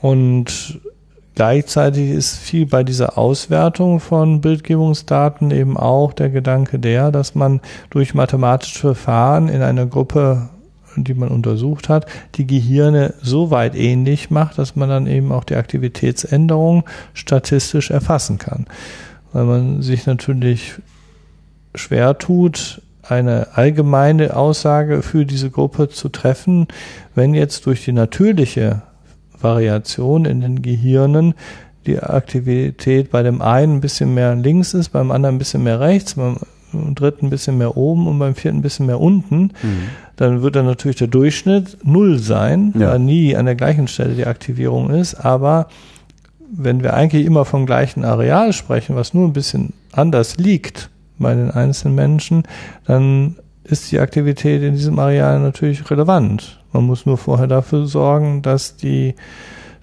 und gleichzeitig ist viel bei dieser Auswertung von Bildgebungsdaten eben auch der Gedanke der, dass man durch mathematische Verfahren in einer Gruppe, die man untersucht hat, die Gehirne so weit ähnlich macht, dass man dann eben auch die Aktivitätsänderung statistisch erfassen kann. Weil man sich natürlich schwer tut, eine allgemeine Aussage für diese Gruppe zu treffen, wenn jetzt durch die natürliche Variation in den Gehirnen die Aktivität bei dem einen ein bisschen mehr links ist, beim anderen ein bisschen mehr rechts, beim dritten ein bisschen mehr oben und beim vierten ein bisschen mehr unten, mhm. dann wird dann natürlich der Durchschnitt null sein, ja. weil nie an der gleichen Stelle die Aktivierung ist. Aber wenn wir eigentlich immer vom gleichen Areal sprechen, was nur ein bisschen anders liegt, bei den einzelnen Menschen, dann ist die Aktivität in diesem Areal natürlich relevant. Man muss nur vorher dafür sorgen, dass die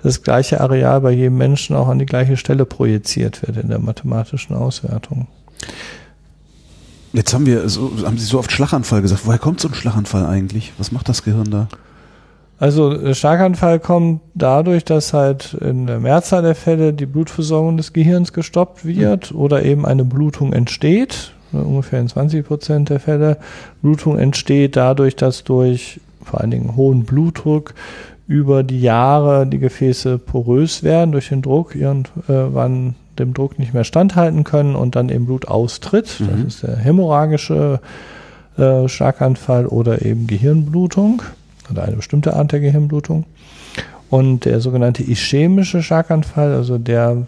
das gleiche Areal bei jedem Menschen auch an die gleiche Stelle projiziert wird in der mathematischen Auswertung. Jetzt haben wir so, haben Sie so oft Schlaganfall gesagt. Woher kommt so ein Schlaganfall eigentlich? Was macht das Gehirn da? Also der Schlaganfall kommt dadurch, dass halt in der Mehrzahl der Fälle die Blutversorgung des Gehirns gestoppt wird mhm. oder eben eine Blutung entsteht. Ungefähr in 20 Prozent der Fälle. Blutung entsteht dadurch, dass durch vor allen Dingen hohen Blutdruck über die Jahre die Gefäße porös werden durch den Druck, irgendwann dem Druck nicht mehr standhalten können und dann eben Blut austritt. Mhm. Das ist der hämorrhagische äh, Schlaganfall oder eben Gehirnblutung oder eine bestimmte Art der Gehirnblutung. Und der sogenannte ischämische Schlaganfall, also der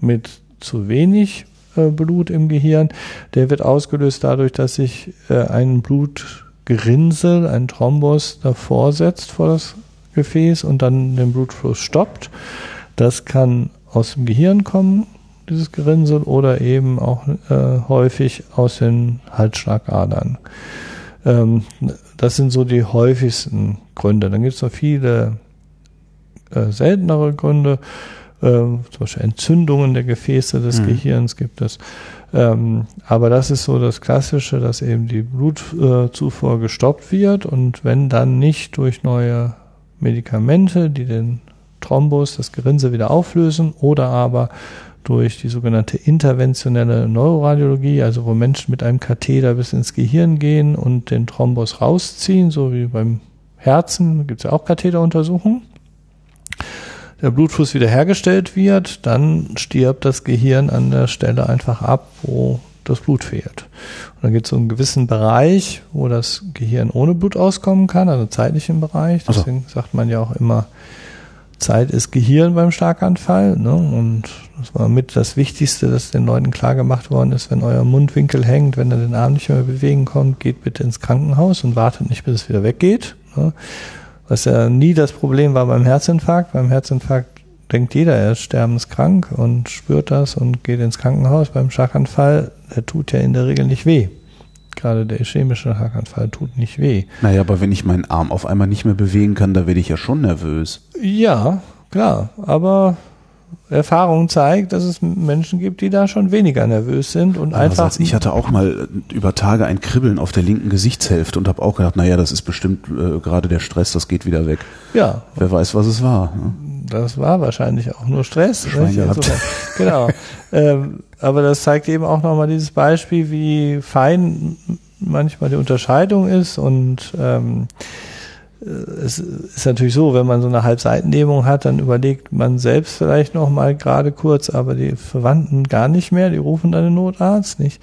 mit zu wenig äh, Blut im Gehirn, der wird ausgelöst dadurch, dass sich äh, ein Blutgerinnsel, ein Thrombus davor setzt vor das Gefäß und dann den Blutfluss stoppt. Das kann aus dem Gehirn kommen, dieses Gerinnsel, oder eben auch äh, häufig aus den Halsschlagadern. Ähm, das sind so die häufigsten Gründe. Dann gibt es noch viele äh, seltenere Gründe, äh, zum Beispiel Entzündungen der Gefäße des mhm. Gehirns gibt es. Ähm, aber das ist so das Klassische, dass eben die Blutzufuhr gestoppt wird und wenn dann nicht durch neue Medikamente, die den Thrombus, das Gerinnsel wieder auflösen oder aber durch die sogenannte interventionelle Neuroradiologie, also wo Menschen mit einem Katheter bis ins Gehirn gehen und den Thrombus rausziehen, so wie beim Herzen, gibt es ja auch Katheteruntersuchungen. Der Blutfluss wiederhergestellt wird, dann stirbt das Gehirn an der Stelle einfach ab, wo das Blut fehlt. Und dann gibt es so einen gewissen Bereich, wo das Gehirn ohne Blut auskommen kann, also zeitlichen Bereich. Deswegen also. sagt man ja auch immer, Zeit ist Gehirn beim Schlaganfall. Ne? Und das war mit das Wichtigste, dass den Leuten klar gemacht worden ist, wenn euer Mundwinkel hängt, wenn ihr den Arm nicht mehr bewegen kommt, geht bitte ins Krankenhaus und wartet nicht, bis es wieder weggeht. Ne? Was ja nie das Problem war beim Herzinfarkt. Beim Herzinfarkt denkt jeder, er ist sterbenskrank und spürt das und geht ins Krankenhaus. Beim Schlaganfall, der tut ja in der Regel nicht weh. Gerade der ischämische Schlaganfall tut nicht weh. Naja, aber wenn ich meinen Arm auf einmal nicht mehr bewegen kann, da werde ich ja schon nervös. Ja, klar. Aber Erfahrung zeigt, dass es Menschen gibt, die da schon weniger nervös sind und einfach. Ich hatte auch mal über Tage ein Kribbeln auf der linken Gesichtshälfte und habe auch gedacht, naja, das ist bestimmt äh, gerade der Stress, das geht wieder weg. Ja. Wer weiß, was es war. Ne? Das war wahrscheinlich auch nur Stress. Schwein gehabt. [LAUGHS] genau. ähm, aber das zeigt eben auch nochmal dieses Beispiel, wie fein manchmal die Unterscheidung ist und ähm, äh, es ist natürlich so, wenn man so eine Halbseitenlähmung hat, dann überlegt man selbst vielleicht noch mal gerade kurz, aber die Verwandten gar nicht mehr, die rufen dann den Notarzt, nicht?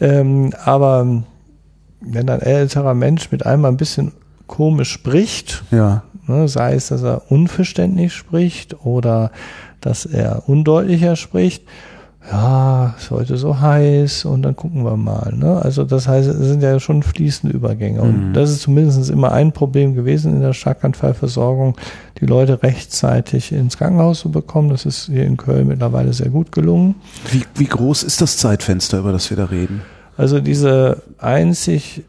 Ähm, aber wenn ein älterer Mensch mit einmal ein bisschen komisch spricht, ja. ne, sei es, dass er unverständlich spricht oder dass er undeutlicher spricht, ja, ist heute so heiß und dann gucken wir mal. Ne? Also das heißt, es sind ja schon fließende Übergänge. Mhm. Und das ist zumindest immer ein Problem gewesen in der Schlaganfallversorgung, die Leute rechtzeitig ins Krankenhaus zu bekommen. Das ist hier in Köln mittlerweile sehr gut gelungen. Wie, wie groß ist das Zeitfenster, über das wir da reden? Also diese einzig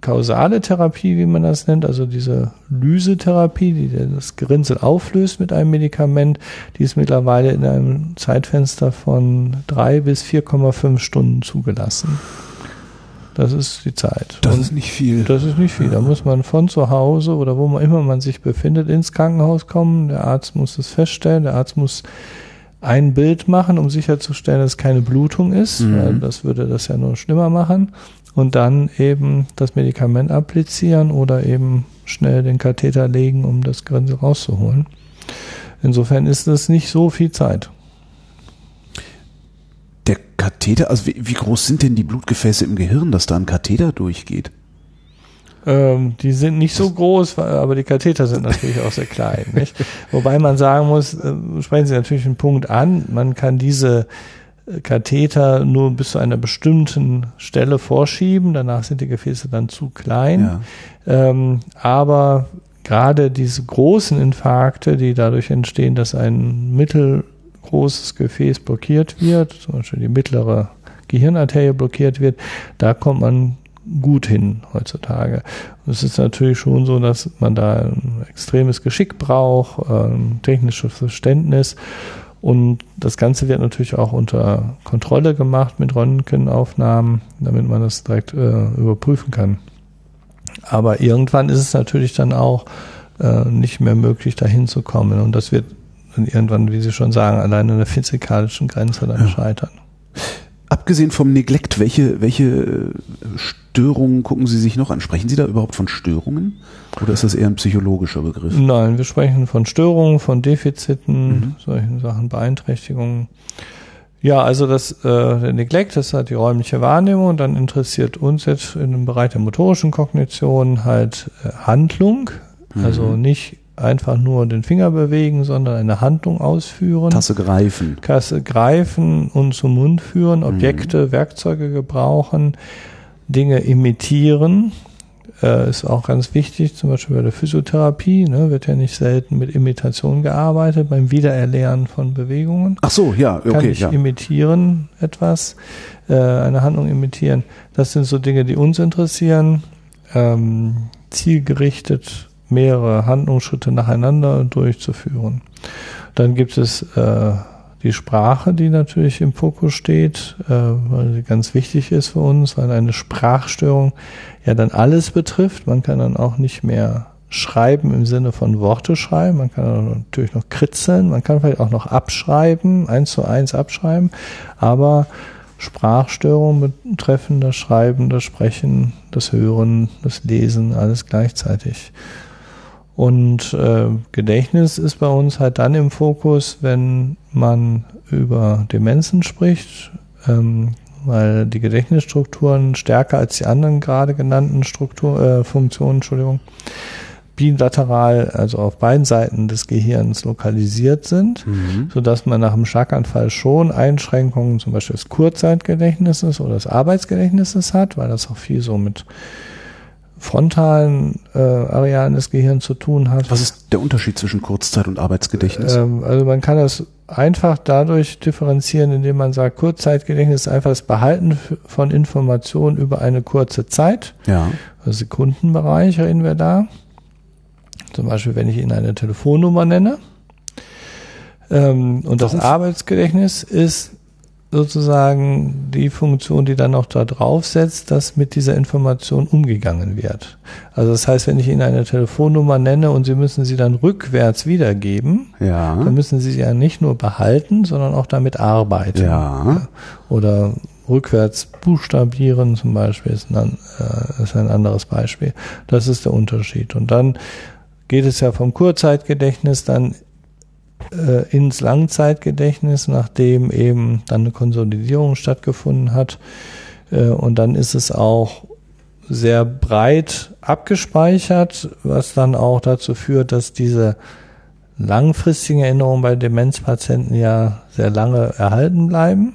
kausale Therapie, wie man das nennt, also diese Lysetherapie, die das Gerinnsel auflöst mit einem Medikament, die ist mittlerweile in einem Zeitfenster von drei bis 4,5 Stunden zugelassen. Das ist die Zeit. Das Und ist nicht viel. Das ist nicht viel. Da muss man von zu Hause oder wo man immer man sich befindet ins Krankenhaus kommen. Der Arzt muss das feststellen. Der Arzt muss ein Bild machen, um sicherzustellen, dass es keine Blutung ist. Mhm. Das würde das ja nur schlimmer machen und dann eben das Medikament applizieren oder eben schnell den Katheter legen, um das Grinsel rauszuholen. Insofern ist das nicht so viel Zeit. Der Katheter, also wie, wie groß sind denn die Blutgefäße im Gehirn, dass da ein Katheter durchgeht? Ähm, die sind nicht so groß, aber die Katheter sind natürlich auch sehr klein. Nicht? [LAUGHS] Wobei man sagen muss, äh, sprechen Sie natürlich einen Punkt an, man kann diese Katheter nur bis zu einer bestimmten Stelle vorschieben. Danach sind die Gefäße dann zu klein. Ja. Ähm, aber gerade diese großen Infarkte, die dadurch entstehen, dass ein mittelgroßes Gefäß blockiert wird, zum Beispiel die mittlere Gehirnarterie blockiert wird, da kommt man gut hin heutzutage. Und es ist natürlich schon so, dass man da ein extremes Geschick braucht, ein technisches Verständnis. Und das Ganze wird natürlich auch unter Kontrolle gemacht mit Röntgenaufnahmen, damit man das direkt äh, überprüfen kann. Aber irgendwann ist es natürlich dann auch äh, nicht mehr möglich, da hinzukommen. Und das wird dann irgendwann, wie Sie schon sagen, allein an der physikalischen Grenze dann ja. scheitern. Abgesehen vom Neglect, welche, welche äh, Störungen gucken Sie sich noch an? Sprechen Sie da überhaupt von Störungen? Oder ist das eher ein psychologischer Begriff? Nein, wir sprechen von Störungen, von Defiziten, mhm. solchen Sachen, Beeinträchtigungen. Ja, also das äh, der Neglect, das hat die räumliche Wahrnehmung. Dann interessiert uns jetzt in dem Bereich der motorischen Kognition halt äh, Handlung. Mhm. Also nicht einfach nur den Finger bewegen, sondern eine Handlung ausführen. Tasse greifen. Tasse greifen und zum Mund führen, Objekte, mhm. Werkzeuge gebrauchen, Dinge imitieren. Äh, ist auch ganz wichtig, zum Beispiel bei der Physiotherapie, ne, wird ja nicht selten mit Imitation gearbeitet, beim Wiedererlernen von Bewegungen. Ach so, ja, okay. Kann ich ja. imitieren etwas, äh, eine Handlung imitieren. Das sind so Dinge, die uns interessieren. Ähm, zielgerichtet mehrere Handlungsschritte nacheinander durchzuführen. Dann gibt es äh, die Sprache, die natürlich im Fokus steht, äh, weil sie ganz wichtig ist für uns, weil eine Sprachstörung ja dann alles betrifft. Man kann dann auch nicht mehr schreiben im Sinne von Worte schreiben. Man kann natürlich noch kritzeln, man kann vielleicht auch noch abschreiben, eins zu eins abschreiben, aber Sprachstörungen betreffen das Schreiben, das Sprechen, das Hören, das Lesen, alles gleichzeitig. Und äh, Gedächtnis ist bei uns halt dann im Fokus, wenn man über Demenzen spricht, ähm, weil die Gedächtnisstrukturen stärker als die anderen gerade genannten Struktur, äh, Funktionen, Entschuldigung, bilateral, also auf beiden Seiten des Gehirns lokalisiert sind, mhm. sodass man nach einem Schlaganfall schon Einschränkungen zum Beispiel des Kurzzeitgedächtnisses oder des Arbeitsgedächtnisses hat, weil das auch viel so mit frontalen äh, Arealen des Gehirns zu tun hat. Was ist der Unterschied zwischen Kurzzeit- und Arbeitsgedächtnis? Ähm, also man kann das einfach dadurch differenzieren, indem man sagt, Kurzzeitgedächtnis ist einfach das Behalten von Informationen über eine kurze Zeit. Ja. Also Sekundenbereich reden wir da. Zum Beispiel, wenn ich Ihnen eine Telefonnummer nenne. Ähm, und Warum? das Arbeitsgedächtnis ist sozusagen die Funktion, die dann noch da drauf setzt, dass mit dieser Information umgegangen wird. Also das heißt, wenn ich Ihnen eine Telefonnummer nenne und Sie müssen sie dann rückwärts wiedergeben, ja. dann müssen Sie sie ja nicht nur behalten, sondern auch damit arbeiten. Ja. Oder rückwärts buchstabieren zum Beispiel ist ein, äh, ist ein anderes Beispiel. Das ist der Unterschied. Und dann geht es ja vom Kurzzeitgedächtnis dann äh, ins Langzeitgedächtnis, nachdem eben dann eine Konsolidierung stattgefunden hat. Äh, und dann ist es auch sehr breit abgespeichert, was dann auch dazu führt, dass diese langfristigen Erinnerungen bei Demenzpatienten ja sehr lange erhalten bleiben,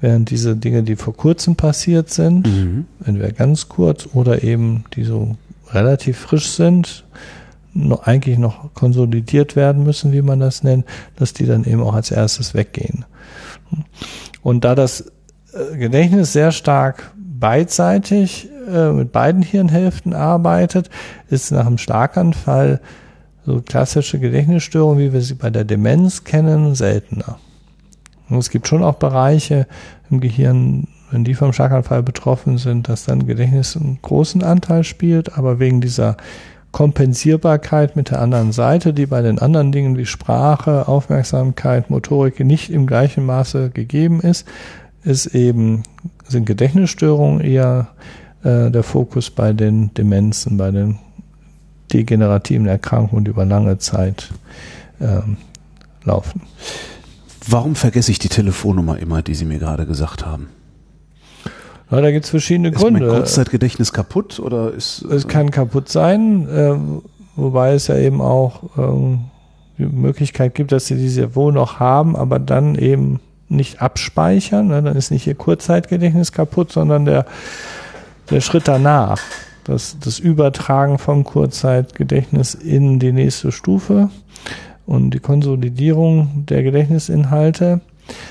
während diese Dinge, die vor kurzem passiert sind, mhm. entweder ganz kurz oder eben die so relativ frisch sind, noch, eigentlich noch konsolidiert werden müssen, wie man das nennt, dass die dann eben auch als erstes weggehen. Und da das äh, Gedächtnis sehr stark beidseitig äh, mit beiden Hirnhälften arbeitet, ist nach einem Schlaganfall so klassische Gedächtnisstörungen, wie wir sie bei der Demenz kennen, seltener. Und es gibt schon auch Bereiche im Gehirn, wenn die vom Schlaganfall betroffen sind, dass dann Gedächtnis einen großen Anteil spielt, aber wegen dieser Kompensierbarkeit mit der anderen Seite, die bei den anderen Dingen wie Sprache, Aufmerksamkeit, Motorik nicht im gleichen Maße gegeben ist, ist eben, sind Gedächtnisstörungen eher äh, der Fokus bei den Demenzen, bei den degenerativen Erkrankungen, die über lange Zeit ähm, laufen. Warum vergesse ich die Telefonnummer immer, die Sie mir gerade gesagt haben? Ja, da gibt es verschiedene ist Gründe. Ist mein Kurzzeitgedächtnis kaputt oder ist? Es kann kaputt sein, äh, wobei es ja eben auch äh, die Möglichkeit gibt, dass sie diese wohl noch haben, aber dann eben nicht abspeichern. Ne? Dann ist nicht ihr Kurzzeitgedächtnis kaputt, sondern der, der Schritt danach. Das, das Übertragen vom Kurzzeitgedächtnis in die nächste Stufe und die Konsolidierung der Gedächtnisinhalte.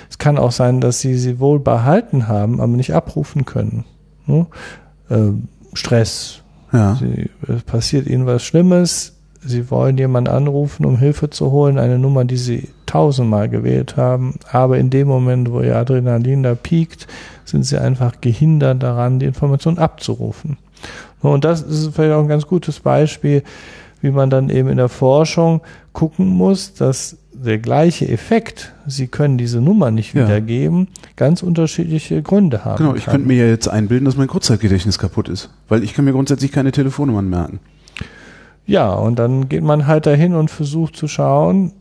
Es kann auch sein, dass sie sie wohl behalten haben, aber nicht abrufen können. Ne? äh, Stress. Ja. Sie, es passiert ihnen was Schlimmes. Sie wollen jemanden anrufen, um Hilfe zu holen, eine Nummer, die sie tausendmal gewählt haben. Aber in dem Moment, wo ihr Adrenalin da piekt, sind sie einfach gehindert daran, die Information abzurufen. Und das ist vielleicht auch ein ganz gutes Beispiel, wie man dann eben in der Forschung gucken muss, dass der gleiche Effekt, Sie können diese Nummer nicht Ja. wiedergeben, ganz unterschiedliche Gründe haben Genau, ich kann. könnte mir ja jetzt einbilden, dass mein Kurzzeitgedächtnis kaputt ist. Weil ich kann mir grundsätzlich keine Telefonnummern merken. Ja, und dann geht man halt dahin und versucht zu schauen,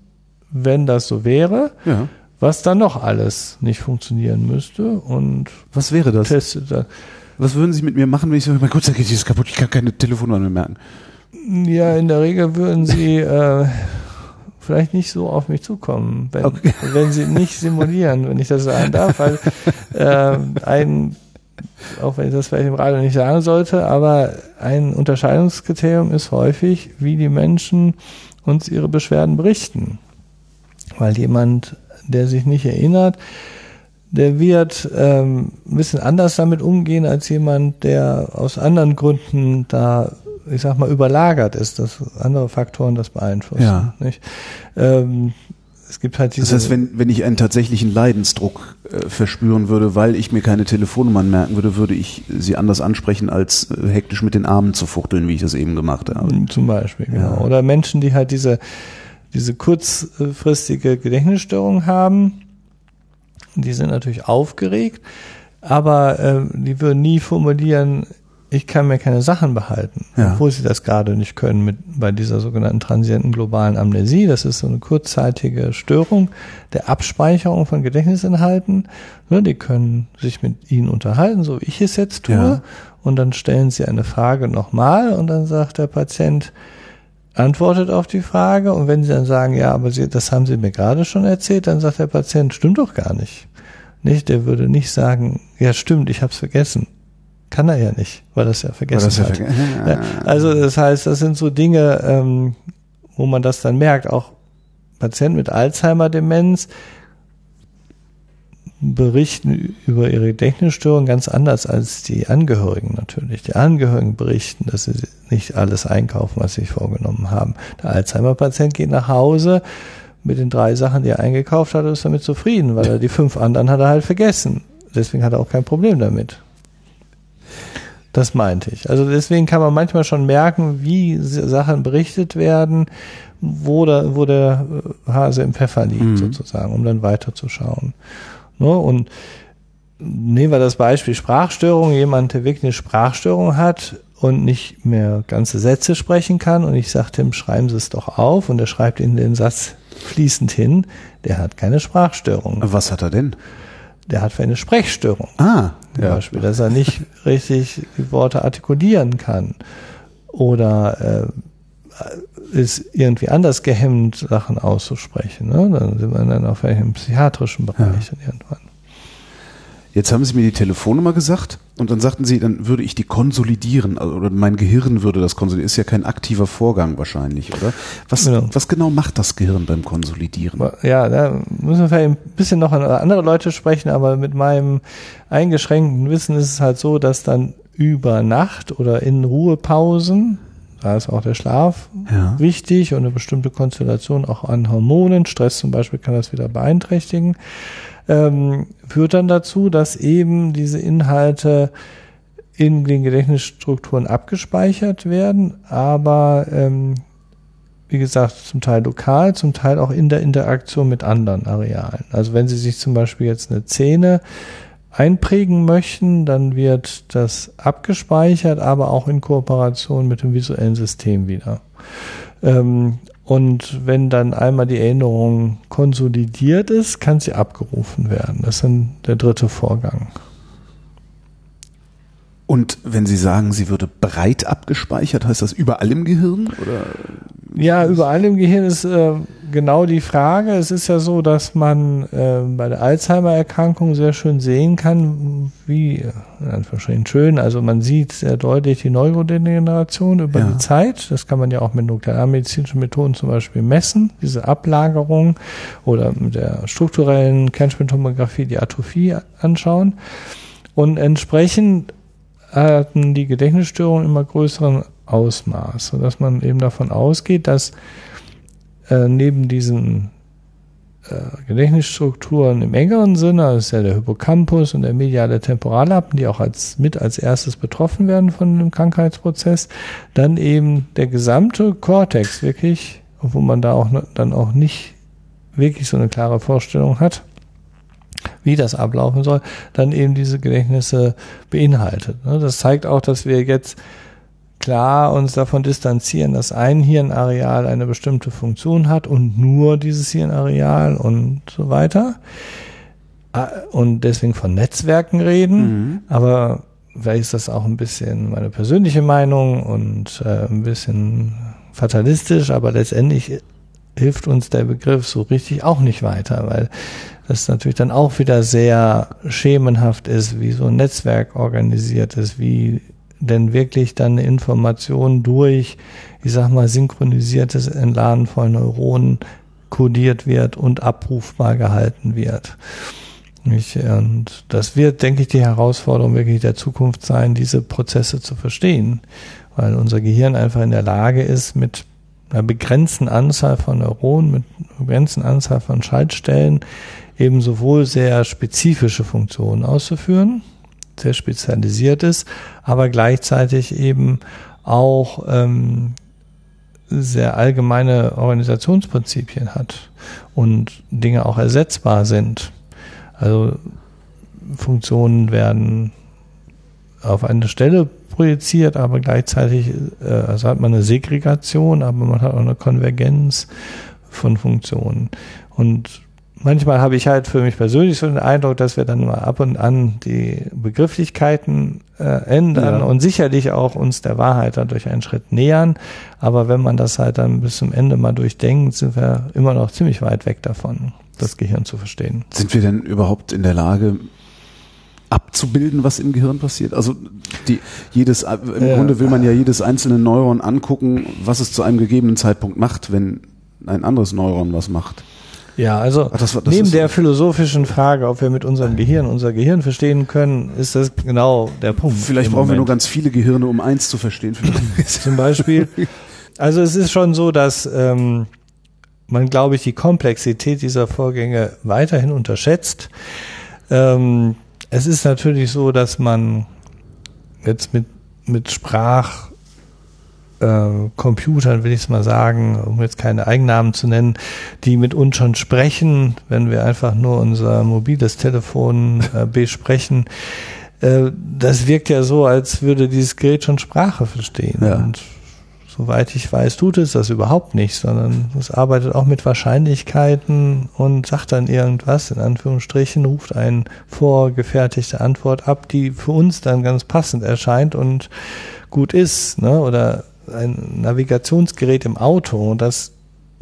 wenn das so wäre, Ja. was dann noch alles nicht funktionieren müsste und Was wäre das? testet dann. Was würden Sie mit mir machen, wenn ich sage, mein Kurzzeitgedächtnis ist kaputt, ich kann keine Telefonnummern mehr merken? Ja, in der Regel würden sie äh, vielleicht nicht so auf mich zukommen, wenn, Okay. [LAUGHS] wenn sie nicht simulieren, wenn ich das sagen darf, weil äh, ein, auch wenn ich das vielleicht im Radio nicht sagen sollte, aber ein Unterscheidungskriterium ist häufig, wie die Menschen uns ihre Beschwerden berichten. Weil jemand, der sich nicht erinnert, der wird ähm, ein bisschen anders damit umgehen als jemand, der aus anderen Gründen da, ich sag mal, überlagert ist, dass andere Faktoren das beeinflussen. Ja. Nicht? Ähm, es gibt halt diese. Das heißt, wenn, wenn ich einen tatsächlichen Leidensdruck äh, verspüren würde, weil ich mir keine Telefonnummern merken würde, würde ich sie anders ansprechen, als äh, hektisch mit den Armen zu fuchteln, wie ich das eben gemacht habe. Zum Beispiel, genau. Ja. Oder Menschen, die halt diese, diese kurzfristige Gedächtnisstörung haben, die sind natürlich aufgeregt, aber äh, die würden nie formulieren, ich kann mir keine Sachen behalten, Ja. obwohl sie das gerade nicht können mit bei dieser sogenannten transienten globalen Amnesie. Das ist so eine kurzzeitige Störung der Abspeicherung von Gedächtnisinhalten. Ne, die können sich mit ihnen unterhalten, so wie ich es jetzt tue, Ja. und dann stellen sie eine Frage nochmal und dann sagt der Patient, antwortet auf die Frage und wenn sie dann sagen, ja, aber sie, das haben sie mir gerade schon erzählt, dann sagt der Patient, stimmt doch gar nicht. Nicht, der würde nicht sagen, ja stimmt, ich habe es vergessen. Kann er ja nicht, weil es ja vergessen das ja hat. verge- Ja, also das heißt, das sind so Dinge, ähm, wo man das dann merkt, auch Patienten mit Alzheimer-Demenz berichten über ihre Gedächtnisstörung ganz anders als die Angehörigen natürlich. Die Angehörigen berichten, dass sie nicht alles einkaufen, was sie sich vorgenommen haben. Der Alzheimer-Patient geht nach Hause mit den drei Sachen, die er eingekauft hat, und ist damit zufrieden, weil er die fünf anderen hat er halt vergessen. Deswegen hat er auch kein Problem damit. Das meinte ich. Also deswegen kann man manchmal schon merken, wie Sachen berichtet werden, wo, da, wo der äh, Hase im Pfeffer liegt, Mhm. sozusagen, um dann weiterzuschauen. Ne? Und nehmen wir das Beispiel Sprachstörung. Jemand, der wirklich eine Sprachstörung hat und nicht mehr ganze Sätze sprechen kann und ich sage ihm, schreiben Sie es doch auf und er schreibt Ihnen den Satz fließend hin, der hat keine Sprachstörung. Was hat er denn? Der hat eine Sprechstörung Ah, zum ja. Beispiel, dass er nicht [LAUGHS] richtig die Worte artikulieren kann oder äh, ist irgendwie anders gehemmt, Sachen auszusprechen. Ne? Dann sind wir dann auf einem psychiatrischen Bereich dann irgendwann. Jetzt haben Sie mir die Telefonnummer gesagt und dann sagten Sie, dann würde ich die konsolidieren, also, oder mein Gehirn würde das konsolidieren. Ist ja kein aktiver Vorgang wahrscheinlich, oder? Was, Genau. was genau macht das Gehirn beim Konsolidieren? Ja, da müssen wir vielleicht ein bisschen noch an andere Leute sprechen, aber mit meinem eingeschränkten Wissen ist es halt so, dass dann über Nacht oder in Ruhepausen, da ist auch der Schlaf Ja. wichtig und eine bestimmte Konstellation auch an Hormonen, Stress zum Beispiel kann das wieder beeinträchtigen, ähm, führt dann dazu, dass eben diese Inhalte in den Gedächtnisstrukturen abgespeichert werden, aber ähm, wie gesagt, zum Teil lokal, zum Teil auch in der Interaktion mit anderen Arealen. Also wenn Sie sich zum Beispiel jetzt eine Szene einprägen möchten, dann wird das abgespeichert, aber auch in Kooperation mit dem visuellen System wieder. Ähm, und wenn dann einmal die Erinnerung konsolidiert ist, kann sie abgerufen werden. Das ist dann der dritte Vorgang. Und wenn Sie sagen, sie würde breit abgespeichert, heißt das überall im Gehirn? Oder? Ja, überall im Gehirn ist äh, genau die Frage. Es ist ja so, dass man äh, bei der Alzheimer-Erkrankung sehr schön sehen kann, wie, äh, in Anführungsstrichen schön, also man sieht sehr deutlich die Neurodegeneration über Ja. die Zeit. Das kann man ja auch mit nuklearmedizinischen Methoden zum Beispiel messen, diese Ablagerung oder mit der strukturellen Kernspintomographie die Atrophie anschauen. Und entsprechend hatten die Gedächtnisstörungen immer größeren Ausmaß, sodass man eben davon ausgeht, dass äh, neben diesen äh, Gedächtnisstrukturen im engeren Sinne, das ist ja der Hippocampus und der mediale Temporallappen, die auch als, mit als erstes betroffen werden von dem Krankheitsprozess, dann eben der gesamte Kortex wirklich, obwohl man da auch dann auch nicht wirklich so eine klare Vorstellung hat, wie das ablaufen soll, dann eben diese Gedächtnisse beinhaltet. Ne? Das zeigt auch, dass wir jetzt klar uns davon distanzieren, dass ein Hirnareal eine bestimmte Funktion hat und nur dieses Hirnareal und so weiter. Ah, und deswegen von Netzwerken reden. Mhm. Aber vielleicht ist das auch ein bisschen meine persönliche Meinung und äh, ein bisschen fatalistisch, aber letztendlich hilft uns der Begriff so richtig auch nicht weiter, weil das natürlich dann auch wieder sehr schemenhaft ist, wie so ein Netzwerk organisiert ist, wie denn wirklich dann eine Information durch, ich sag mal, synchronisiertes Entladen von Neuronen kodiert wird und abrufbar gehalten wird. Und das wird, denke ich, die Herausforderung wirklich der Zukunft sein, diese Prozesse zu verstehen, weil unser Gehirn einfach in der Lage ist, mit einer begrenzten Anzahl von Neuronen, mit einer begrenzten Anzahl von Schaltstellen eben sowohl sehr spezifische Funktionen auszuführen, sehr spezialisiert ist, aber gleichzeitig eben auch ähm, sehr allgemeine Organisationsprinzipien hat und Dinge auch ersetzbar sind. Also Funktionen werden auf eine Stelle projiziert, aber gleichzeitig äh, also hat man eine Segregation, aber man hat auch eine Konvergenz von Funktionen. Und manchmal habe ich halt für mich persönlich so den Eindruck, dass wir dann mal ab und an die Begrifflichkeiten äh, ändern ja. und sicherlich auch uns der Wahrheit dadurch einen Schritt nähern. Aber wenn man das halt dann bis zum Ende mal durchdenkt, sind wir immer noch ziemlich weit weg davon, das Gehirn zu verstehen. Sind wir denn überhaupt in der Lage, abzubilden, was im Gehirn passiert. Also die, jedes, im ja. Grunde will man ja jedes einzelne Neuron angucken, was es zu einem gegebenen Zeitpunkt macht, wenn ein anderes Neuron was macht. Ja, also Ach, das, das neben der philosophischen Frage, ob wir mit unserem Gehirn unser Gehirn verstehen können, ist das genau der Punkt. Vielleicht brauchen Moment. wir nur ganz viele Gehirne, um eins zu verstehen. [LAUGHS] Zum Beispiel. Also es ist schon so, dass ähm, man, glaube ich, die Komplexität dieser Vorgänge weiterhin unterschätzt. Ähm, es ist natürlich so, dass man jetzt mit, mit Sprach Computern, will ich es mal sagen, um jetzt keine Eigennamen zu nennen, die mit uns schon sprechen, wenn wir einfach nur unser mobiles Telefon äh, besprechen. Äh, das wirkt ja so, als würde dieses Gerät schon Sprache verstehen. Ja. Und soweit ich weiß, tut es das überhaupt nicht, sondern es arbeitet auch mit Wahrscheinlichkeiten und sagt dann irgendwas, in Anführungsstrichen, ruft eine vorgefertigte Antwort ab, die für uns dann ganz passend erscheint und gut ist, ne? Oder ein Navigationsgerät im Auto, das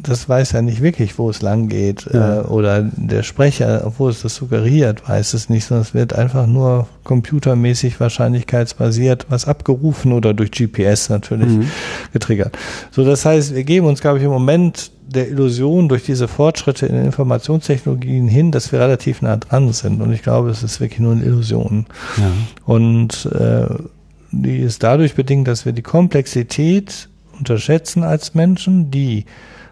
das weiß ja nicht wirklich, wo es lang geht. Ja. Äh, oder der Sprecher, obwohl es das suggeriert, weiß es nicht, sondern es wird einfach nur computermäßig wahrscheinlichkeitsbasiert was abgerufen oder durch GPS natürlich mhm. getriggert. So, das heißt, wir geben uns, glaube ich, im Moment der Illusion durch diese Fortschritte in den Informationstechnologien hin, dass wir relativ nah dran sind. Und ich glaube, es ist wirklich nur eine Illusion. Ja. Und äh, die ist dadurch bedingt, dass wir die Komplexität unterschätzen als Menschen, die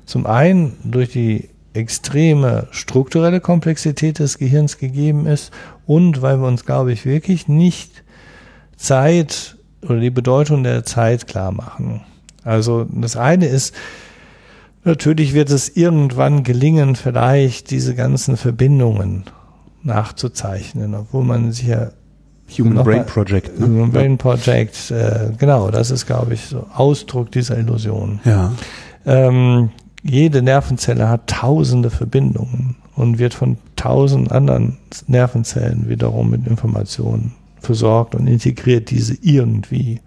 zum einen durch die extreme strukturelle Komplexität des Gehirns gegeben ist und weil wir uns, glaube ich, wirklich nicht Zeit oder die Bedeutung der Zeit klar machen. Also das eine ist, natürlich wird es irgendwann gelingen, vielleicht diese ganzen Verbindungen nachzuzeichnen, obwohl man sich ja Human Brain Project. Ne? Human Brain Project, äh, genau, das ist, glaube ich, so Ausdruck dieser Illusion. Ja. Ähm, jede Nervenzelle hat tausende Verbindungen und wird von tausend anderen Nervenzellen wiederum mit Informationen versorgt und integriert diese irgendwie.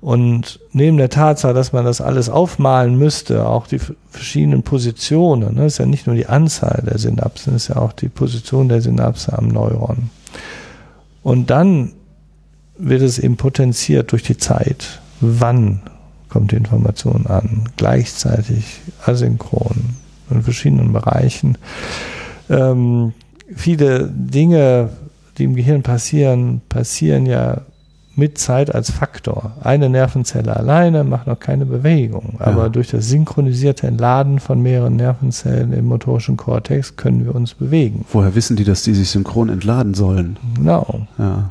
Und neben der Tatsache, dass man das alles aufmalen müsste, auch die verschiedenen Positionen, ne, ist ja nicht nur die Anzahl der Synapsen, ist ja auch die Position der Synapse am Neuron. Und dann wird es eben potenziert durch die Zeit. Wann kommt die Information an? Gleichzeitig, asynchron, in verschiedenen Bereichen. Ähm, viele Dinge, die im Gehirn passieren, passieren ja mit Zeit als Faktor. Eine Nervenzelle alleine macht noch keine Bewegung, aber ja. durch das synchronisierte Entladen von mehreren Nervenzellen im motorischen Kortex können wir uns bewegen. Woher wissen die, dass die sich synchron entladen sollen? Genau. Ja.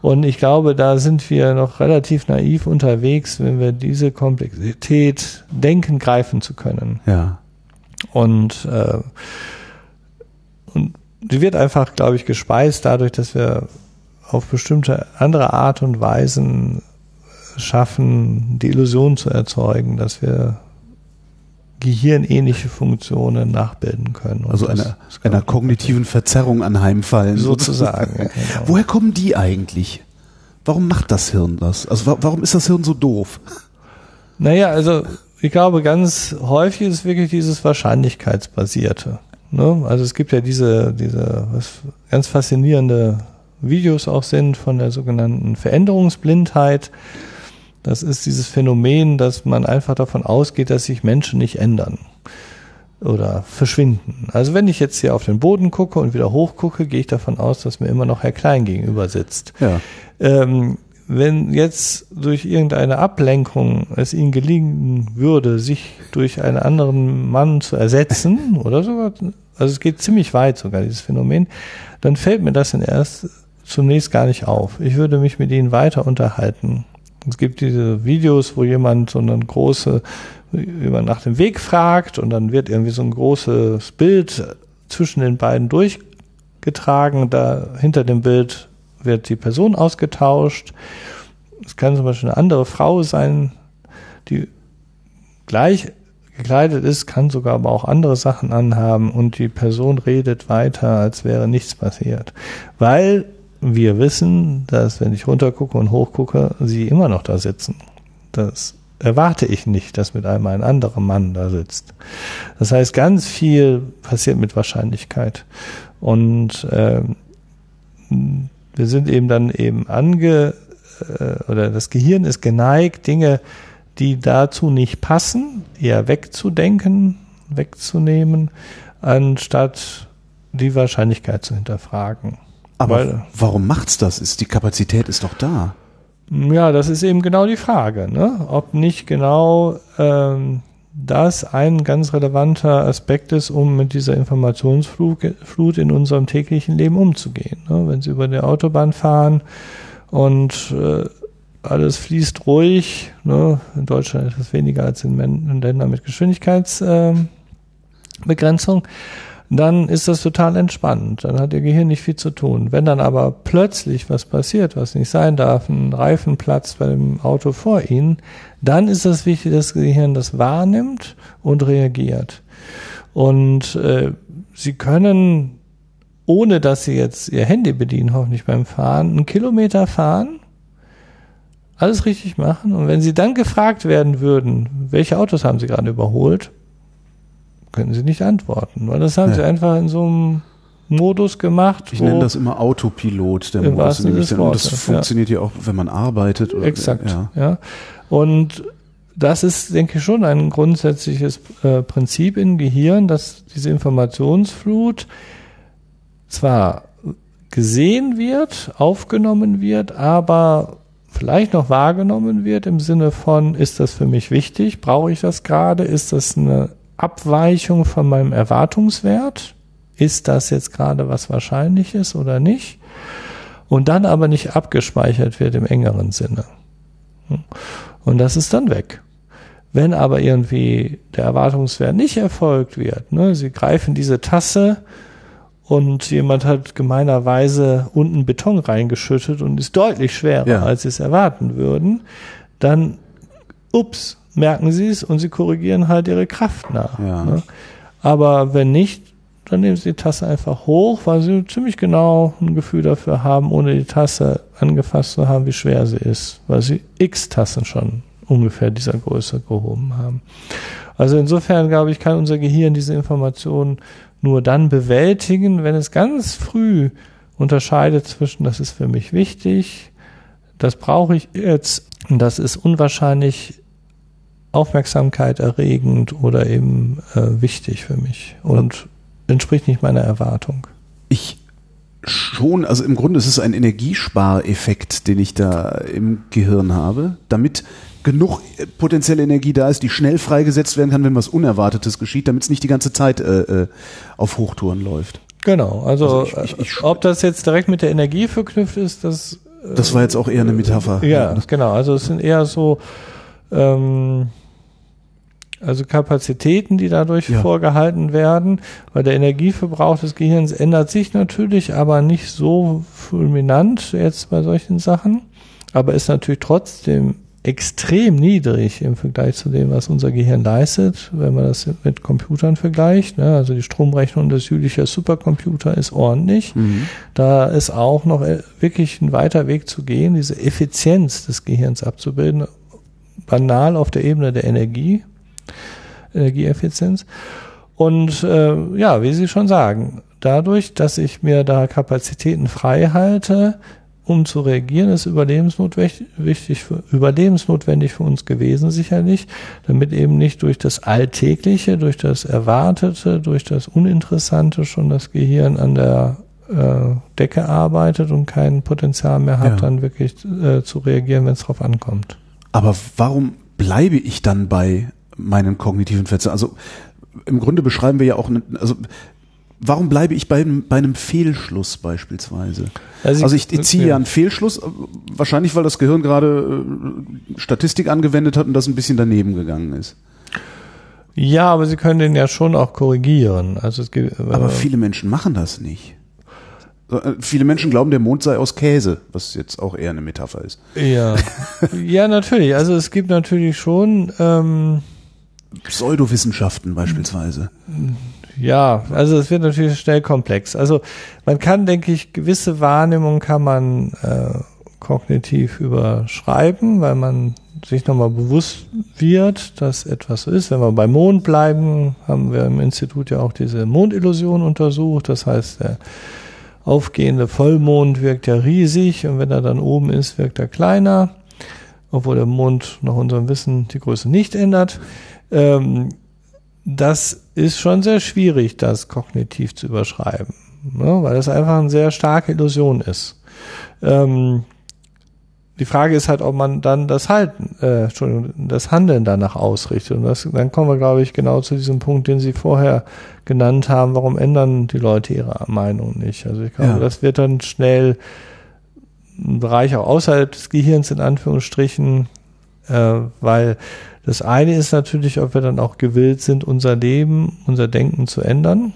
Und ich glaube, da sind wir noch relativ naiv unterwegs, wenn wir diese Komplexität denken, greifen zu können. Ja. Und, äh, und die wird einfach, glaube ich, gespeist dadurch, dass wir auf bestimmte andere Art und Weisen schaffen, die Illusion zu erzeugen, dass wir gehirnähnliche Funktionen nachbilden können. also einer, einer kognitiven Verzerrung anheimfallen. Sozusagen. [LAUGHS] Ja, genau. Woher kommen die eigentlich? Warum macht das Hirn das? Also warum ist das Hirn so doof? Naja, also ich glaube, ganz häufig ist es wirklich dieses Wahrscheinlichkeitsbasierte. Ne? Also es gibt ja diese, diese ganz faszinierende Videos auch sind von der sogenannten Veränderungsblindheit. Das ist dieses Phänomen, dass man einfach davon ausgeht, dass sich Menschen nicht ändern oder verschwinden. Also wenn ich jetzt hier auf den Boden gucke und wieder hochgucke, gehe ich davon aus, dass mir immer noch Herr Klein gegenüber sitzt. Ja. Ähm, wenn jetzt durch irgendeine Ablenkung es ihnen gelingen würde, sich durch einen anderen Mann zu ersetzen, oder sogar, also es geht ziemlich weit sogar, dieses Phänomen, dann fällt mir das in erst zunächst gar nicht auf. Ich würde mich mit ihnen weiter unterhalten. Es gibt diese Videos, wo jemand so eine große, jemand nach dem Weg fragt und dann wird irgendwie so ein großes Bild zwischen den beiden durchgetragen. Da hinter dem Bild wird die Person ausgetauscht. Es kann zum Beispiel eine andere Frau sein, die gleich gekleidet ist, kann sogar aber auch andere Sachen anhaben und die Person redet weiter, als wäre nichts passiert. Weil wir wissen, dass wenn ich runtergucke und hochgucke, sie immer noch da sitzen. Das erwarte ich nicht, dass mit einmal ein anderer Mann da sitzt. Das heißt, ganz viel passiert mit Wahrscheinlichkeit. Und äh, wir sind eben dann eben ange äh, oder das Gehirn ist geneigt, Dinge, die dazu nicht passen, eher wegzudenken, wegzunehmen, anstatt die Wahrscheinlichkeit zu hinterfragen. Aber Weil, warum macht's das? Ist die Kapazität ist doch da. Ja, das ist eben genau die Frage, ne? ob nicht genau ähm, das ein ganz relevanter Aspekt ist, um mit dieser Informationsflut in unserem täglichen Leben umzugehen. Ne? Wenn Sie über die Autobahn fahren und äh, alles fließt ruhig, ne? in Deutschland etwas weniger als in, in Ländern mit Geschwindigkeitsbegrenzung, äh, dann ist das total entspannt. Dann hat Ihr Gehirn nicht viel zu tun. Wenn dann aber plötzlich was passiert, was nicht sein darf, ein Reifen platzt bei dem Auto vor Ihnen, dann ist es wichtig, dass das Gehirn das wahrnimmt und reagiert. Und äh, Sie können, ohne dass Sie jetzt Ihr Handy bedienen, hoffentlich beim Fahren, einen Kilometer fahren, alles richtig machen. Und wenn Sie dann gefragt werden würden, welche Autos haben Sie gerade überholt, können Sie nicht antworten, weil das haben ja. Sie einfach in so einem Modus gemacht. Ich nenne das immer Autopilot, der Modus, in dem ich Und das funktioniert ja auch, wenn man arbeitet. Oder, Exakt, ja. ja. Und das ist, denke ich, schon ein grundsätzliches äh, Prinzip im Gehirn, dass diese Informationsflut zwar gesehen wird, aufgenommen wird, aber vielleicht noch wahrgenommen wird im Sinne von, ist das für mich wichtig? Brauche ich das gerade? Ist das eine Abweichung von meinem Erwartungswert. Ist das jetzt gerade was Wahrscheinliches oder nicht? Und dann aber nicht abgespeichert wird im engeren Sinne. Und das ist dann weg. Wenn aber irgendwie der Erwartungswert nicht erfolgt wird, ne, Sie greifen diese Tasse und jemand hat gemeinerweise unten Beton reingeschüttet und ist deutlich schwerer, ja. als Sie es erwarten würden, dann, ups, merken sie es und sie korrigieren halt ihre Kraft nach. Ja. Ne? Aber wenn nicht, dann nehmen sie die Tasse einfach hoch, weil sie ziemlich genau ein Gefühl dafür haben, ohne die Tasse angefasst zu haben, wie schwer sie ist, weil sie x Tassen schon ungefähr dieser Größe gehoben haben. Also insofern, glaube ich, kann unser Gehirn diese Informationen nur dann bewältigen, wenn es ganz früh unterscheidet zwischen, das ist für mich wichtig, das brauche ich jetzt, das ist unwahrscheinlich Aufmerksamkeit erregend oder eben äh, wichtig für mich und entspricht nicht meiner Erwartung. Ich Schon, also im Grunde ist es ein Energiespareffekt, den ich da im Gehirn habe, damit genug potenzielle Energie da ist, die schnell freigesetzt werden kann, wenn was Unerwartetes geschieht, damit es nicht die ganze Zeit äh, äh auf Hochtouren läuft. Genau, also, also ich, ich, ich, ob das jetzt direkt mit der Energie verknüpft ist, das. Das war jetzt auch eher eine Metapher. Ja, ja. genau. Also es sind eher so ähm, also Kapazitäten, die dadurch ja. vorgehalten werden, weil der Energieverbrauch des Gehirns ändert sich natürlich, aber nicht so fulminant jetzt bei solchen Sachen, aber ist natürlich trotzdem extrem niedrig im Vergleich zu dem, was unser Gehirn leistet, wenn man das mit Computern vergleicht. Ne? Also die Stromrechnung des Jülicher Supercomputer ist ordentlich. Mhm. Da ist auch noch äh, wirklich ein weiter Weg zu gehen, diese Effizienz des Gehirns abzubilden, banal auf der Ebene der Energie, Energieeffizienz. Und äh, ja, wie Sie schon sagen, dadurch, dass ich mir da Kapazitäten frei halte, um zu reagieren, ist überlebensnotwendig, für, überlebensnotwendig für uns gewesen, sicherlich, damit eben nicht durch das Alltägliche, durch das Erwartete, durch das Uninteressante schon das Gehirn an der äh, Decke arbeitet und kein Potenzial mehr hat, ja. dann wirklich äh, zu reagieren, wenn es drauf ankommt. Aber warum bleibe ich dann bei meinen kognitiven Fetzen? Also im Grunde beschreiben wir ja auch, also warum bleibe ich bei, bei einem Fehlschluss beispielsweise? Also, also ich, ich ziehe ja einen Fehlschluss, wahrscheinlich weil das Gehirn gerade äh, Statistik angewendet hat und das ein bisschen daneben gegangen ist. Ja, aber Sie können den ja schon auch korrigieren. Also es gibt, äh, aber viele Menschen machen das nicht. Äh, viele Menschen glauben, der Mond sei aus Käse, was jetzt auch eher eine Metapher ist. Ja, [LAUGHS] ja natürlich. Also es gibt natürlich schon ähm, Pseudowissenschaften beispielsweise. Ja, also es wird natürlich schnell komplex. Also man kann, denke ich, gewisse Wahrnehmungen kann man äh, kognitiv überschreiben, weil man sich nochmal bewusst wird, dass etwas ist. Wenn wir beim Mond bleiben, haben wir im Institut ja auch diese Mondillusion untersucht. Das heißt, der aufgehende Vollmond wirkt ja riesig und wenn er dann oben ist, wirkt er kleiner, obwohl der Mond nach unserem Wissen die Größe nicht ändert. Ähm, das ist schon sehr schwierig, das kognitiv zu überschreiben, ne? weil das einfach eine sehr starke Illusion ist. Ähm, die Frage ist halt, ob man dann das Halten, äh, Entschuldigung, das Handeln danach ausrichtet. Und das, dann kommen wir, glaube ich, genau zu diesem Punkt, den Sie vorher genannt haben. Warum ändern die Leute ihre Meinung nicht? Also ich glaube, ja. das wird dann schnell ein Bereich auch außerhalb des Gehirns in Anführungsstrichen, äh, weil das eine ist natürlich, ob wir dann auch gewillt sind, unser Leben, unser Denken zu ändern.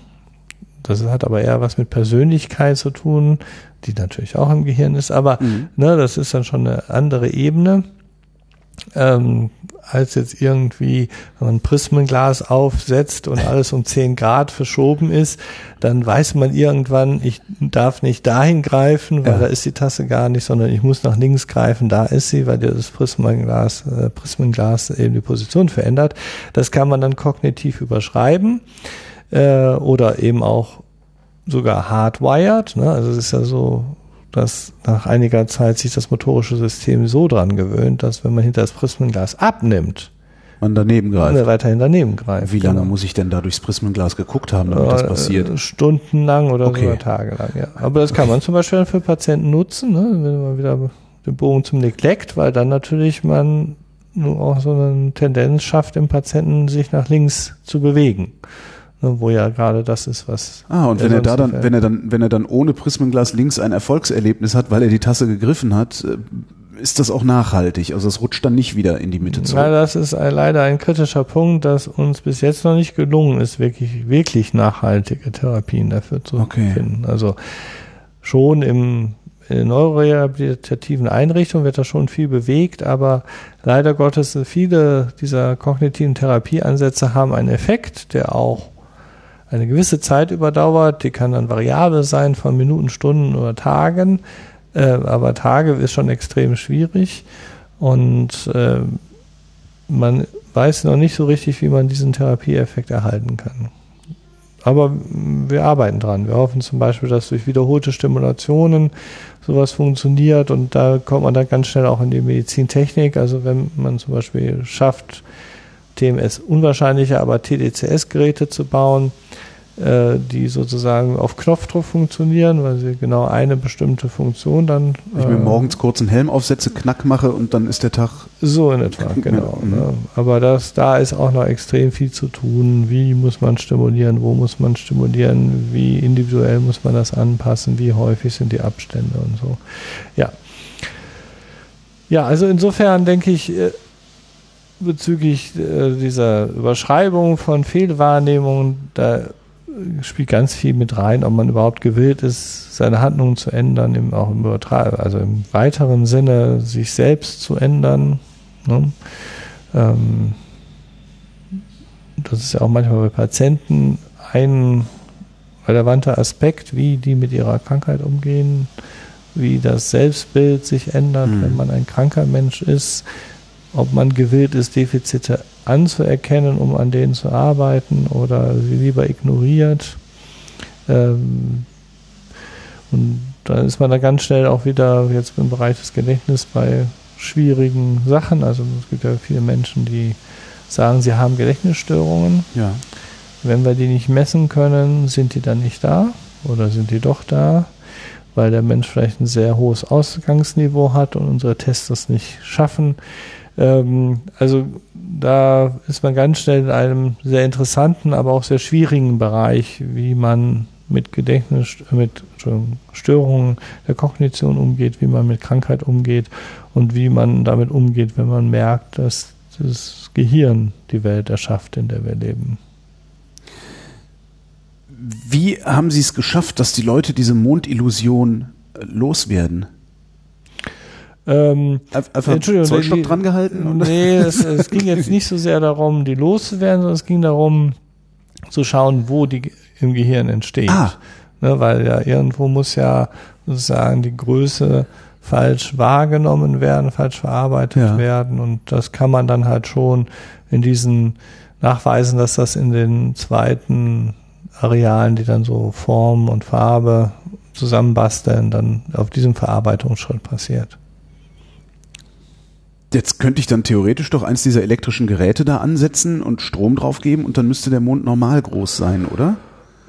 Das hat aber eher was mit Persönlichkeit zu tun, die natürlich auch im Gehirn ist, aber mhm. ne, das ist dann schon eine andere Ebene. Ähm, als jetzt irgendwie, wenn man ein Prismenglas aufsetzt und alles um 10 Grad verschoben ist, dann weiß man irgendwann, ich darf nicht dahin greifen, weil ja. da ist die Tasse gar nicht, sondern ich muss nach links greifen, da ist sie, weil das Prismenglas, äh, Prismenglas eben die Position verändert. Das kann man dann kognitiv überschreiben äh, oder eben auch sogar hardwired. Ne? Also es ist ja so, dass nach einiger Zeit sich das motorische System so dran gewöhnt, dass wenn man hinter das Prismenglas abnimmt, man daneben greift. weiterhin daneben greift. Wie lange genau. muss ich denn da durchs Prismenglas geguckt haben, damit das passiert? Stundenlang oder okay. sogar tagelang, ja. Aber das kann man zum Beispiel für Patienten nutzen, ne? wenn man wieder den Bogen zum Neglect, weil dann natürlich man nur auch so eine Tendenz schafft, im Patienten sich nach links zu bewegen. Ne, wo ja gerade das ist, was. Ah, und wenn er da dann, wenn er dann, wenn er dann ohne Prismenglas links ein Erfolgserlebnis hat, weil er die Tasse gegriffen hat, äh, ist das auch nachhaltig. Also es rutscht dann nicht wieder in die Mitte zurück. Ja, das ist leider ein kritischer Punkt, dass uns bis jetzt noch nicht gelungen ist, wirklich, wirklich nachhaltige Therapien dafür zu okay. finden. Also schon im in den neurorehabilitativen Einrichtungen wird da schon viel bewegt, aber leider Gottes viele dieser kognitiven Therapieansätze haben einen Effekt, der auch eine gewisse Zeit überdauert. Die kann dann variabel sein von Minuten, Stunden oder Tagen. Äh, aber Tage ist schon extrem schwierig. Und äh, man weiß noch nicht so richtig, wie man diesen Therapieeffekt erhalten kann. Aber wir arbeiten dran. Wir hoffen zum Beispiel, dass durch wiederholte Stimulationen sowas funktioniert und da kommt man dann ganz schnell auch in die Medizintechnik. Also wenn man zum Beispiel schafft, TMS unwahrscheinlicher, aber TDCS-Geräte zu bauen, äh, die sozusagen auf Knopfdruck funktionieren, weil sie genau eine bestimmte Funktion dann. Ich äh, mir morgens kurz einen Helm aufsetze, Knack mache und dann ist der Tag. So in etwa, genau. Mhm. Ne? Aber das, da ist auch noch extrem viel zu tun. Wie muss man stimulieren? Wo muss man stimulieren? Wie individuell muss man das anpassen? Wie häufig sind die Abstände und so? Ja. Ja, also insofern denke ich, äh, bezüglich äh, dieser Überschreibung von Fehlwahrnehmungen, da spielt ganz viel mit rein, ob man überhaupt gewillt ist, seine Handlungen zu ändern, eben auch im Übertrag, also im weiteren Sinne sich selbst zu ändern. Ne? Ähm, das ist ja auch manchmal bei Patienten ein relevanter Aspekt, wie die mit ihrer Krankheit umgehen, wie das Selbstbild sich ändert, mhm. wenn man ein kranker Mensch ist, ob man gewillt ist, Defizite anzuerkennen, um an denen zu arbeiten oder sie lieber ignoriert. Ähm, und da ist man da ganz schnell auch wieder jetzt im Bereich des Gedächtnisses bei schwierigen Sachen. Also es gibt ja viele Menschen, die sagen, sie haben Gedächtnisstörungen. Ja. Wenn wir die nicht messen können, sind die dann nicht da oder sind die doch da, weil der Mensch vielleicht ein sehr hohes Ausgangsniveau hat und unsere Tests das nicht schaffen. Ähm, also da ist man ganz schnell in einem sehr interessanten, aber auch sehr schwierigen Bereich, wie man mit Gedächtnis, mit Störungen der Kognition umgeht, wie man mit Krankheit umgeht und wie man damit umgeht, wenn man merkt, dass das Gehirn die Welt erschafft, in der wir leben. Wie haben Sie es geschafft, dass die Leute diese Mondillusion loswerden? Ähm, Einfach Entschuldigung, Zollstock dran gehalten? Nee, es, es ging jetzt nicht so sehr darum, die loszuwerden, sondern es ging darum, zu schauen, wo die im Gehirn entsteht. Ah. Ne, weil ja irgendwo muss ja sozusagen die Größe falsch wahrgenommen werden, falsch verarbeitet ja. werden. Und das kann man dann halt schon in diesen nachweisen, dass das in den zweiten Arealen, die dann so Form und Farbe zusammenbasteln, dann auf diesem Verarbeitungsschritt passiert. Jetzt könnte ich dann theoretisch doch eins dieser elektrischen Geräte da ansetzen und Strom draufgeben und dann müsste der Mond normal groß sein, oder?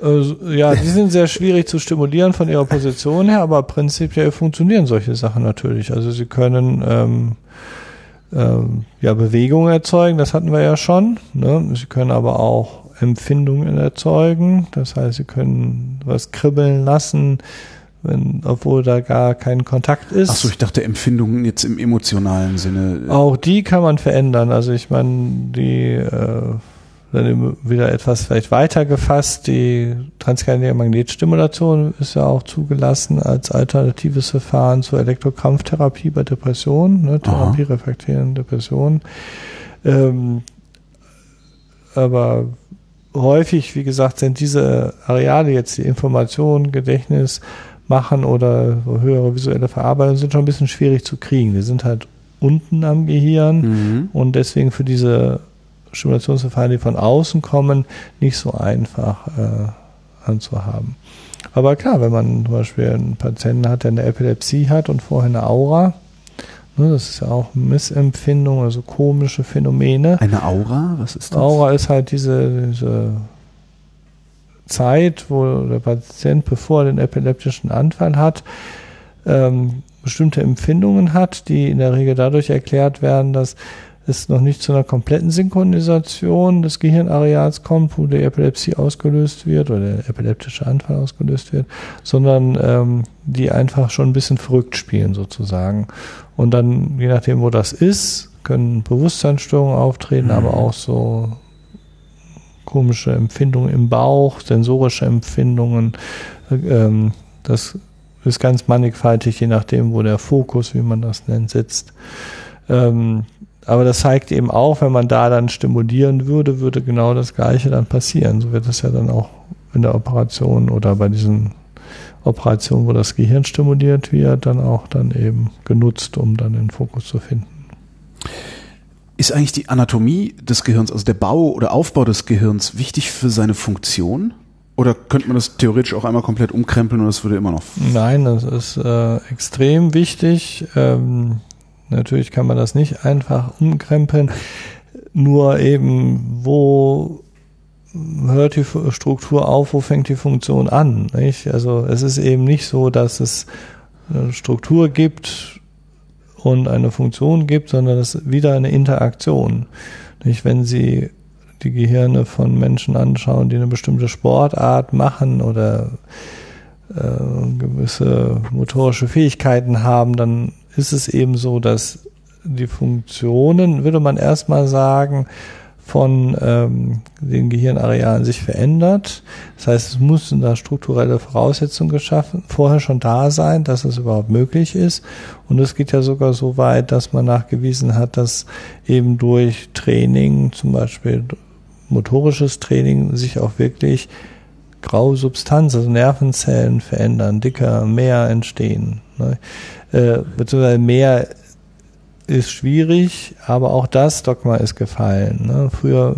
Äh, ja, die sind sehr schwierig zu stimulieren von ihrer Position her, aber prinzipiell funktionieren solche Sachen natürlich. Also sie können ähm, ähm, ja Bewegungen erzeugen, das hatten wir ja schon. Ne? Sie können aber auch Empfindungen erzeugen, das heißt, sie können was kribbeln lassen wenn, obwohl da gar kein Kontakt ist. Achso, ich dachte Empfindungen jetzt im emotionalen Sinne. Auch die kann man verändern. Also ich meine, die äh, dann wieder etwas vielleicht weiter gefasst, die transkranielle Magnetstimulation ist ja auch zugelassen als alternatives Verfahren zur Elektrokrampftherapie bei Depressionen, ne, therapierefraktierenden Depressionen. Ähm, aber häufig, wie gesagt, sind diese Areale jetzt die Information, Gedächtnis, machen oder höhere visuelle Verarbeitung sind schon ein bisschen schwierig zu kriegen. Die sind halt unten am Gehirn mhm. und deswegen für diese Stimulationsverfahren, die von außen kommen, nicht so einfach äh, anzuhaben. Aber klar, wenn man zum Beispiel einen Patienten hat, der eine Epilepsie hat und vorher eine Aura, ne, das ist ja auch Missempfindung, also komische Phänomene. Eine Aura? Was ist das? Aura ist halt diese, diese Zeit, wo der Patient, bevor er den epileptischen Anfall hat, ähm, bestimmte Empfindungen hat, die in der Regel dadurch erklärt werden, dass es noch nicht zu einer kompletten Synchronisation des Gehirnareals kommt, wo die Epilepsie ausgelöst wird oder der epileptische Anfall ausgelöst wird, sondern ähm, die einfach schon ein bisschen verrückt spielen sozusagen. Und dann, je nachdem, wo das ist, können Bewusstseinsstörungen auftreten, mhm. aber auch so komische Empfindungen im Bauch, sensorische Empfindungen. Ähm, das ist ganz mannigfaltig, je nachdem, wo der Fokus, wie man das nennt, sitzt. Ähm, aber das zeigt eben auch, wenn man da dann stimulieren würde, würde genau das Gleiche dann passieren. So wird es ja dann auch in der Operation oder bei diesen Operationen, wo das Gehirn stimuliert wird, dann auch dann eben genutzt, um dann den Fokus zu finden. Ist eigentlich die Anatomie des Gehirns, also der Bau oder Aufbau des Gehirns, wichtig für seine Funktion? Oder könnte man das theoretisch auch einmal komplett umkrempeln und das würde immer noch? Nein, das ist äh, extrem wichtig. Ähm, natürlich kann man das nicht einfach umkrempeln. Nur eben, wo hört die Struktur auf, wo fängt die Funktion an? Nicht? Also es ist eben nicht so, dass es eine Struktur gibt und eine Funktion gibt, sondern es ist wieder eine Interaktion. Nicht? Wenn Sie die Gehirne von Menschen anschauen, die eine bestimmte Sportart machen oder äh, gewisse motorische Fähigkeiten haben, dann ist es eben so, dass die Funktionen, würde man erstmal sagen, von ähm, den Gehirnarealen sich verändert. Das heißt, es müssen da strukturelle Voraussetzungen geschaffen, vorher schon da sein, dass es überhaupt möglich ist. Und es geht ja sogar so weit, dass man nachgewiesen hat, dass eben durch Training, zum Beispiel motorisches Training, sich auch wirklich graue Substanz, also Nervenzellen verändern, dicker, mehr entstehen. Ne? Äh, beziehungsweise mehr ist schwierig, aber auch das Dogma ist gefallen. Ne? Früher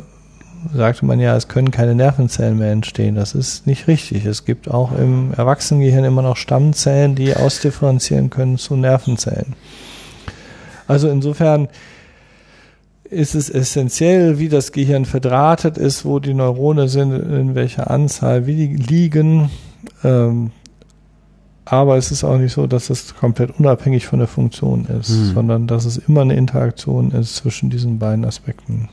sagte man ja, es können keine Nervenzellen mehr entstehen. Das ist nicht richtig. Es gibt auch im Erwachsenengehirn immer noch Stammzellen, die ausdifferenzieren können zu Nervenzellen. Also insofern ist es essentiell, wie das Gehirn verdrahtet ist, wo die Neurone sind, in welcher Anzahl, wie die liegen. Ähm, aber es ist auch nicht so, dass es komplett unabhängig von der Funktion ist, hm. sondern dass es immer eine Interaktion ist zwischen diesen beiden Aspekten.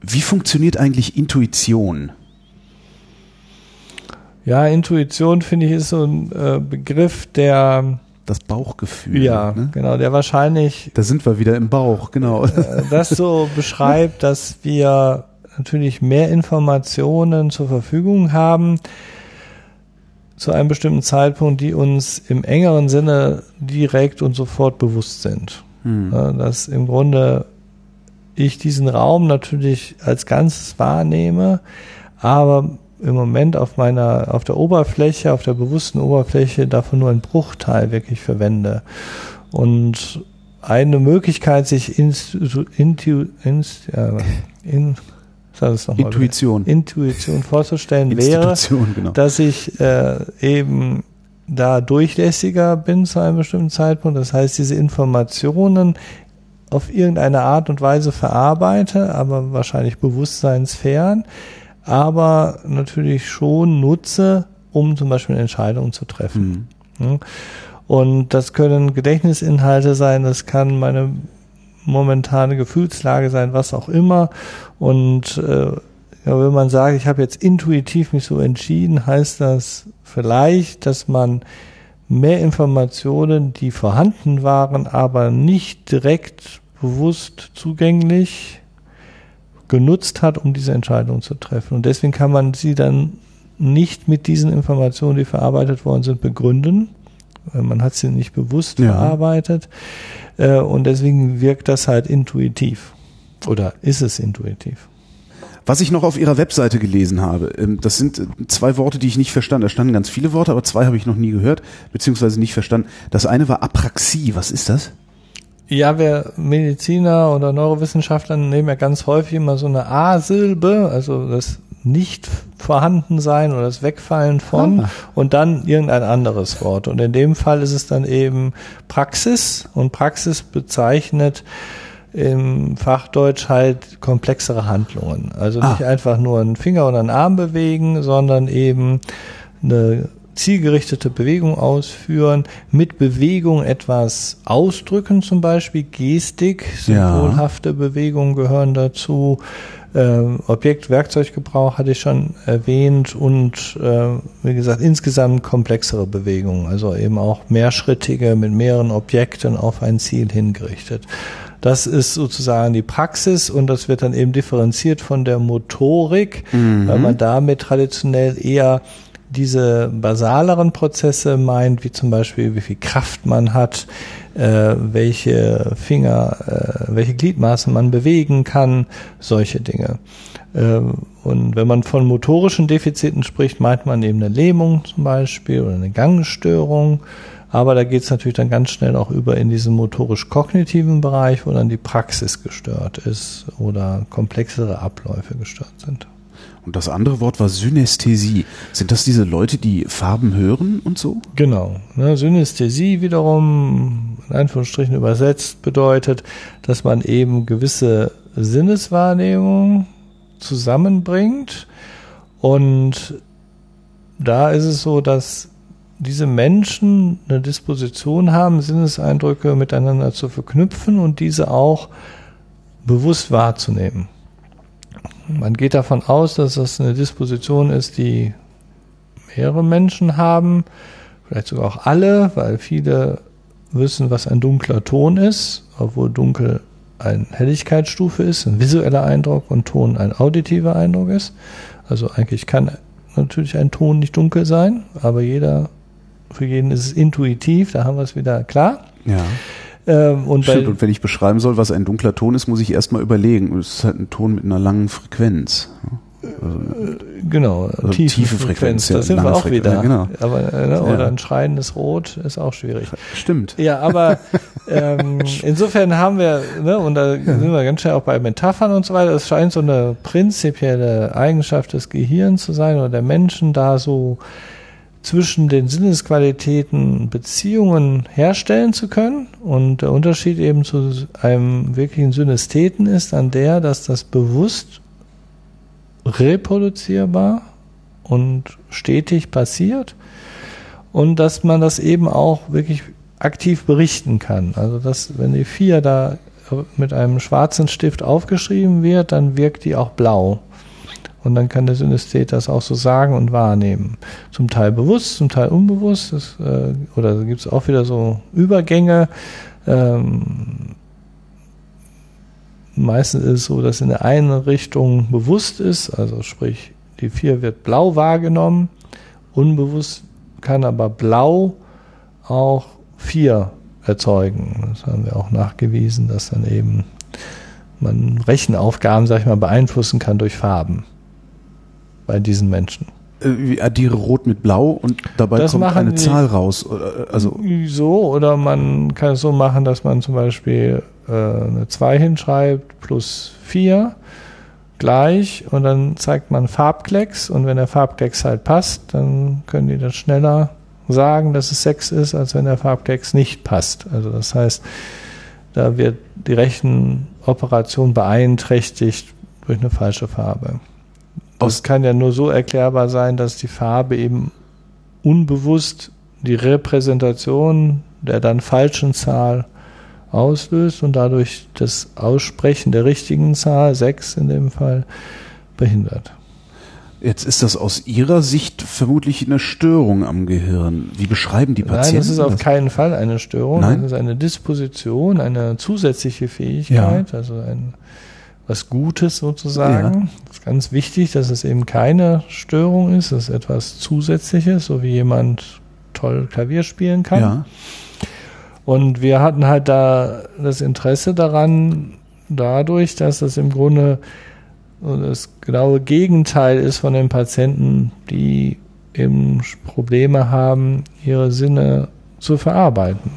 Wie funktioniert eigentlich Intuition? Ja, Intuition finde ich ist so ein äh, Begriff, der das Bauchgefühl. Ja, ne? genau, der wahrscheinlich. Da sind wir wieder im Bauch, genau. Äh, das so [LAUGHS] beschreibt, dass wir natürlich mehr Informationen zur Verfügung haben, zu einem bestimmten Zeitpunkt, die uns im engeren Sinne direkt und sofort bewusst sind. Hm. Dass im Grunde ich diesen Raum natürlich als Ganzes wahrnehme, aber im Moment auf meiner, auf der Oberfläche, auf der bewussten Oberfläche davon nur einen Bruchteil wirklich verwende. Und eine Möglichkeit, sich instu, intu, inst, ja, [LAUGHS] in, Intuition. Wieder, Intuition vorzustellen wäre, genau. dass ich äh, eben da durchlässiger bin zu einem bestimmten Zeitpunkt. Das heißt, diese Informationen auf irgendeine Art und Weise verarbeite, aber wahrscheinlich bewusstseinsfern, aber natürlich schon nutze, um zum Beispiel Entscheidungen zu treffen. Mhm. Und das können Gedächtnisinhalte sein, das kann meine momentane Gefühlslage sein, was auch immer. Und äh, ja, wenn man sagt, ich habe jetzt intuitiv mich so entschieden, heißt das vielleicht, dass man mehr Informationen, die vorhanden waren, aber nicht direkt bewusst zugänglich genutzt hat, um diese Entscheidung zu treffen. Und deswegen kann man sie dann nicht mit diesen Informationen, die verarbeitet worden sind, begründen. Man hat sie nicht bewusst ja. verarbeitet. Äh, und deswegen wirkt das halt intuitiv. Oder ist es intuitiv? Was ich noch auf Ihrer Webseite gelesen habe, ähm, das sind äh, zwei Worte, die ich nicht verstanden. Da standen ganz viele Worte, aber zwei habe ich noch nie gehört, beziehungsweise nicht verstanden. Das eine war Apraxie. Was ist das? Ja, wir Mediziner oder Neurowissenschaftler nehmen ja ganz häufig immer so eine A-Silbe, also das nicht vorhanden sein oder das Wegfallen von ah. und dann irgendein anderes Wort. Und in dem Fall ist es dann eben Praxis und Praxis bezeichnet im Fachdeutsch halt komplexere Handlungen. Also nicht ah. einfach nur einen Finger oder einen Arm bewegen, sondern eben eine zielgerichtete Bewegung ausführen, mit Bewegung etwas ausdrücken, zum Beispiel Gestik, symbolhafte ja. Bewegungen gehören dazu, äh, Objekt, Werkzeuggebrauch hatte ich schon erwähnt und äh, wie gesagt insgesamt komplexere Bewegungen, also eben auch mehrschrittige mit mehreren Objekten auf ein Ziel hingerichtet. Das ist sozusagen die Praxis und das wird dann eben differenziert von der Motorik, mhm. weil man damit traditionell eher diese basaleren Prozesse meint, wie zum Beispiel, wie viel Kraft man hat, äh, welche Finger, äh, welche Gliedmaße man bewegen kann, solche Dinge. Äh, und wenn man von motorischen Defiziten spricht, meint man eben eine Lähmung zum Beispiel oder eine Gangstörung. Aber da geht es natürlich dann ganz schnell auch über in diesen motorisch-kognitiven Bereich, wo dann die Praxis gestört ist oder komplexere Abläufe gestört sind. Und das andere Wort war Synästhesie. Sind das diese Leute, die Farben hören und so? Genau. Ne, Synästhesie wiederum, in Anführungsstrichen übersetzt, bedeutet, dass man eben gewisse Sinneswahrnehmungen zusammenbringt. Und da ist es so, dass diese Menschen eine Disposition haben, Sinneseindrücke miteinander zu verknüpfen und diese auch bewusst wahrzunehmen. Man geht davon aus, dass das eine Disposition ist, die mehrere Menschen haben, vielleicht sogar auch alle, weil viele wissen, was ein dunkler Ton ist, obwohl dunkel eine Helligkeitsstufe ist, ein visueller Eindruck und Ton ein auditiver Eindruck ist. Also eigentlich kann natürlich ein Ton nicht dunkel sein, aber jeder, für jeden ist es intuitiv, da haben wir es wieder klar. Ja. Ähm, und, Stimmt, und wenn ich beschreiben soll, was ein dunkler Ton ist, muss ich erstmal überlegen. Es ist halt ein Ton mit einer langen Frequenz. Also, genau, also tiefe, tiefe Frequenz. Frequenz. Da sind wir auch Frequenz. wieder. Ja, genau. Aber, äh, ne, oder ein schreiendes Rot ist auch schwierig. Stimmt. Ja, aber [LAUGHS] ähm, insofern haben wir, ne, und da ja. sind wir ganz schnell auch bei Metaphern und so weiter, es scheint so eine prinzipielle Eigenschaft des Gehirns zu sein oder der Menschen da so zwischen den Sinnesqualitäten Beziehungen herstellen zu können. Und der Unterschied eben zu einem wirklichen Synästheten ist an der, dass das bewusst reproduzierbar und stetig passiert und dass man das eben auch wirklich aktiv berichten kann. Also dass, wenn die vier da mit einem schwarzen Stift aufgeschrieben wird, dann wirkt die auch blau. Und dann kann der Synästhet das auch so sagen und wahrnehmen. Zum Teil bewusst, zum Teil unbewusst. Das, äh, oder gibt es auch wieder so Übergänge. Ähm, meistens ist es so, dass in der einen Richtung bewusst ist, also sprich, die 4 wird blau wahrgenommen. Unbewusst kann aber blau auch 4 erzeugen. Das haben wir auch nachgewiesen, dass dann eben man Rechenaufgaben, sag ich mal, beeinflussen kann durch Farben bei diesen Menschen. Ich addiere Rot mit Blau und dabei Das kommt eine die- Zahl raus. Oder, Also So, oder man kann es so machen, dass man zum Beispiel äh, eine 2 hinschreibt plus 4 gleich und dann zeigt man Farbklecks und wenn der Farbklecks halt passt, dann können die das schneller sagen, dass es 6 ist, als wenn der Farbklecks nicht passt. Also das heißt, da wird die Rechenoperation beeinträchtigt durch eine falsche Farbe. Das kann ja nur so erklärbar sein, dass die Farbe eben unbewusst die Repräsentation der dann falschen Zahl auslöst und dadurch das Aussprechen der richtigen Zahl, 6 in dem Fall, behindert. jetzt ist das aus Ihrer Sicht vermutlich eine Störung am Gehirn. Wie beschreiben die Patienten Nein, das ist auf keinen Fall eine Störung. Nein? Das ist eine Disposition, eine zusätzliche Fähigkeit, also ein was Gutes sozusagen. Das ist ganz wichtig, dass es eben keine Störung ist, es ist etwas Zusätzliches, so wie jemand toll Klavier spielen kann. Ja. Und wir hatten halt da das Interesse daran, dadurch, dass das im Grunde das genaue Gegenteil ist von den Patienten, die eben Probleme haben, ihre Sinne zu verarbeiten.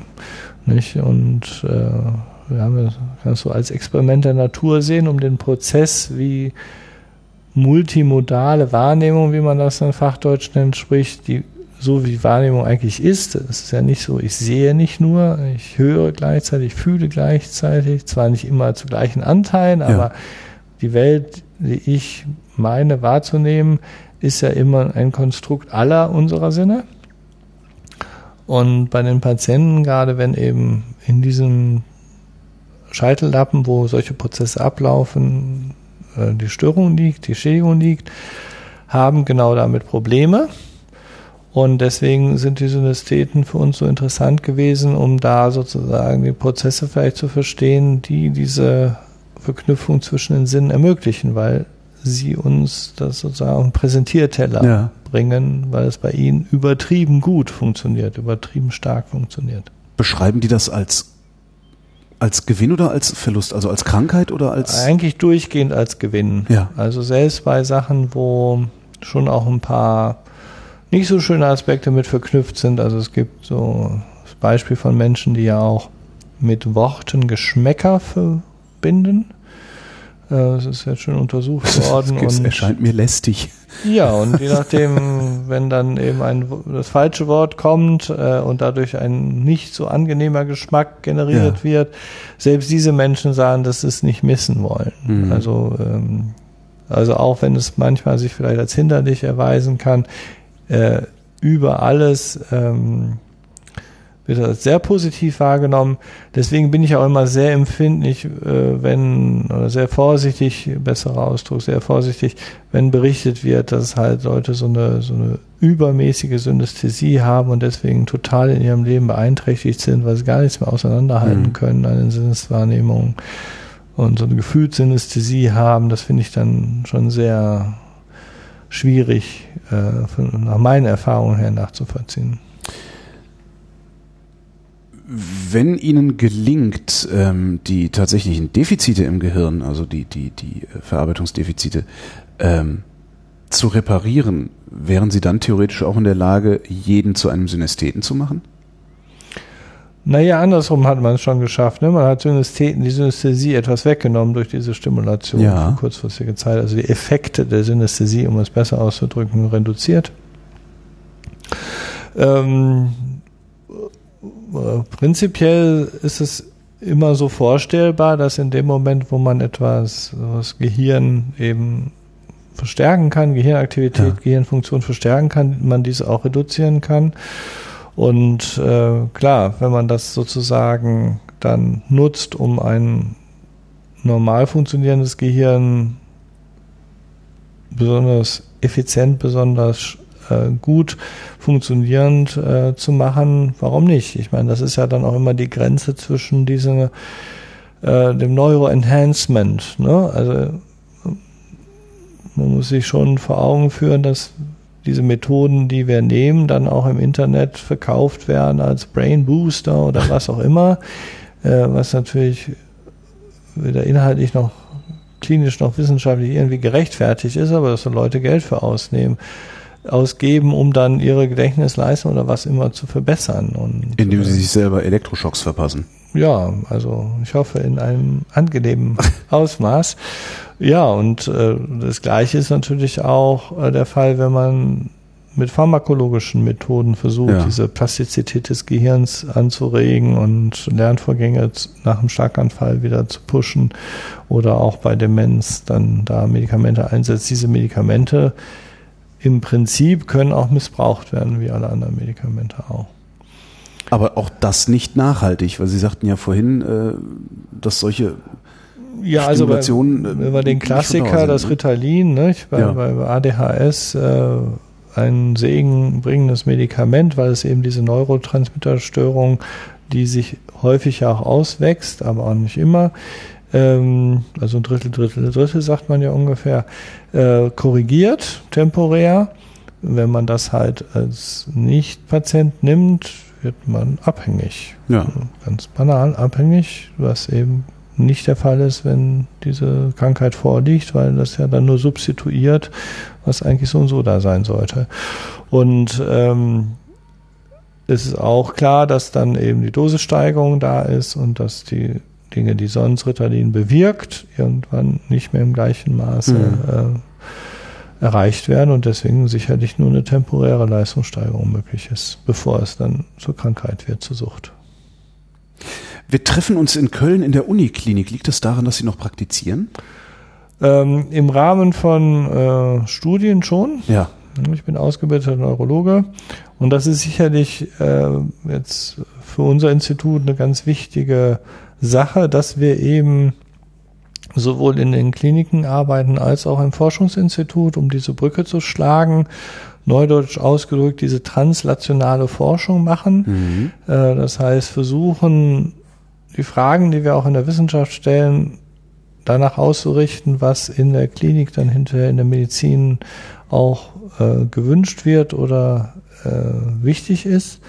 Nicht? Und äh, wir haben das kannst du als Experiment der Natur sehen, um den Prozess, wie multimodale Wahrnehmung, wie man das in Fachdeutsch nennt, sprich, die so wie Wahrnehmung eigentlich ist. Es ist ja nicht so, ich sehe nicht nur, ich höre gleichzeitig, ich fühle gleichzeitig, zwar nicht immer zu gleichen Anteilen, aber die Welt, die ich meine wahrzunehmen, ist ja immer ein Konstrukt aller unserer Sinne. Und bei den Patienten, gerade wenn eben in diesem Scheitellappen, wo solche Prozesse ablaufen, äh, die Störung liegt, die Schädigung liegt, haben genau damit Probleme. Und deswegen sind die Synästheten für uns so interessant gewesen, um da sozusagen die Prozesse vielleicht zu verstehen, die diese Verknüpfung zwischen den Sinnen ermöglichen, weil sie uns das sozusagen auf den Präsentierteller Ja. bringen, weil es bei ihnen übertrieben gut funktioniert, übertrieben stark funktioniert. Beschreiben die das als, als Gewinn oder als Verlust? Also als Krankheit oder als. Eigentlich durchgehend als Gewinn. Ja. Also selbst bei Sachen, wo schon auch ein paar nicht so schöne Aspekte mit verknüpft sind. Also es gibt so das Beispiel von Menschen, die ja auch mit Worten Geschmäcker verbinden. Äh, Das ist jetzt schon untersucht worden. Das erscheint mir lästig. ja, und je nachdem, [LAUGHS] wenn dann eben ein, das falsche Wort kommt äh, und dadurch ein nicht so angenehmer Geschmack generiert Ja. wird, selbst diese Menschen sagen, dass sie es nicht missen wollen. Mhm. Also ähm, Also auch wenn es manchmal sich vielleicht als hinderlich erweisen kann, äh, über alles ähm, wird das sehr positiv wahrgenommen. Deswegen bin ich auch immer sehr empfindlich, äh, wenn, oder sehr vorsichtig, besserer Ausdruck, sehr vorsichtig, wenn berichtet wird, dass halt Leute so eine, so eine übermäßige Synästhesie haben und deswegen total in ihrem Leben beeinträchtigt sind, weil sie gar nichts mehr auseinanderhalten mhm. können an den Sinneswahrnehmungen und so eine Gefühlssynästhesie haben. Das finde ich dann schon sehr schwierig, äh, von, nach meinen Erfahrungen her nachzuvollziehen wenn Ihnen gelingt, ähm, die tatsächlichen Defizite im Gehirn, also die, die, die äh, Verarbeitungsdefizite, ähm, zu reparieren, wären Sie dann theoretisch auch in der Lage, jeden zu einem Synästheten zu machen? Naja, andersrum hat man es schon geschafft. Ne? Man hat Synästheten, die Synästhesie etwas weggenommen durch diese Stimulation ja. für kurzfristige Zeit. Also die Effekte der Synästhesie, um es besser auszudrücken, reduziert. Ähm, prinzipiell ist es immer so vorstellbar, dass in dem Moment, wo man etwas, das Gehirn eben verstärken kann, Gehirnaktivität, ja. Gehirnfunktion verstärken kann, man diese auch reduzieren kann. Und äh, klar, wenn man das sozusagen dann nutzt, um ein normal funktionierendes Gehirn besonders effizient, besonders äh, gut funktionierend äh, zu machen, warum nicht? Ich meine, das ist ja dann auch immer die Grenze zwischen diesem äh, dem Neuroenhancement. Ne? Also man muss sich schon vor Augen führen, dass diese Methoden, die wir nehmen, dann auch im Internet verkauft werden als Brain Booster oder was auch immer, äh, was natürlich weder inhaltlich noch klinisch noch wissenschaftlich irgendwie gerechtfertigt ist, aber dass so Leute Geld für ausnehmen ausgeben, um dann ihre Gedächtnisleistung oder was immer zu verbessern. Und, Indem sie sich selber Elektroschocks verpassen. Ja, also ich hoffe in einem angenehmen [LAUGHS] Ausmaß. Ja, und äh, das Gleiche ist natürlich auch äh, der Fall, wenn man mit pharmakologischen Methoden versucht, ja. diese Plastizität des Gehirns anzuregen und Lernvorgänge nach einem Schlaganfall wieder zu pushen oder auch bei Demenz dann da Medikamente einsetzt. Diese Medikamente im Prinzip können auch missbraucht werden, wie alle anderen Medikamente auch. Aber auch das nicht nachhaltig, weil Sie sagten ja vorhin, äh, dass solche ja, also bei, wenn wir den Klassiker, das ne? Ritalin, nicht? Bei, ja. bei ADHS äh, ein segenbringendes Medikament, weil es eben diese Neurotransmitterstörung, die sich häufig auch auswächst, aber auch nicht immer, ähm, also ein Drittel, Drittel, Drittel sagt man ja ungefähr, äh, korrigiert temporär. Wenn man das halt als Nicht-Patient nimmt, wird man abhängig. Ja. Ganz banal abhängig, was eben nicht der Fall ist, wenn diese Krankheit vorliegt, weil das ja dann nur substituiert, was eigentlich so und so da sein sollte. Und ähm, es ist auch klar, dass dann eben die Dosissteigerung da ist und dass die Dinge, die sonst Ritalin bewirkt, irgendwann nicht mehr im gleichen Maße mhm. äh, erreicht werden und deswegen sicherlich nur eine temporäre Leistungssteigerung möglich ist, bevor es dann zur Krankheit wird, zur Sucht. Wir treffen uns in Köln in der Uniklinik. Liegt das daran, dass Sie noch praktizieren? Ähm, Im Rahmen von äh, Studien schon. Ja. Ich bin ausgebildeter Neurologe und das ist sicherlich äh, jetzt für unser Institut eine ganz wichtige Sache, dass wir eben sowohl in den Kliniken arbeiten als auch im Forschungsinstitut, um diese Brücke zu schlagen. Neudeutsch ausgedrückt, diese translationale Forschung machen. Mhm. Äh, das heißt, versuchen, die Fragen, die wir auch in der Wissenschaft stellen, danach auszurichten, was in der Klinik dann hinterher in der Medizin auch äh, gewünscht wird oder äh, wichtig ist.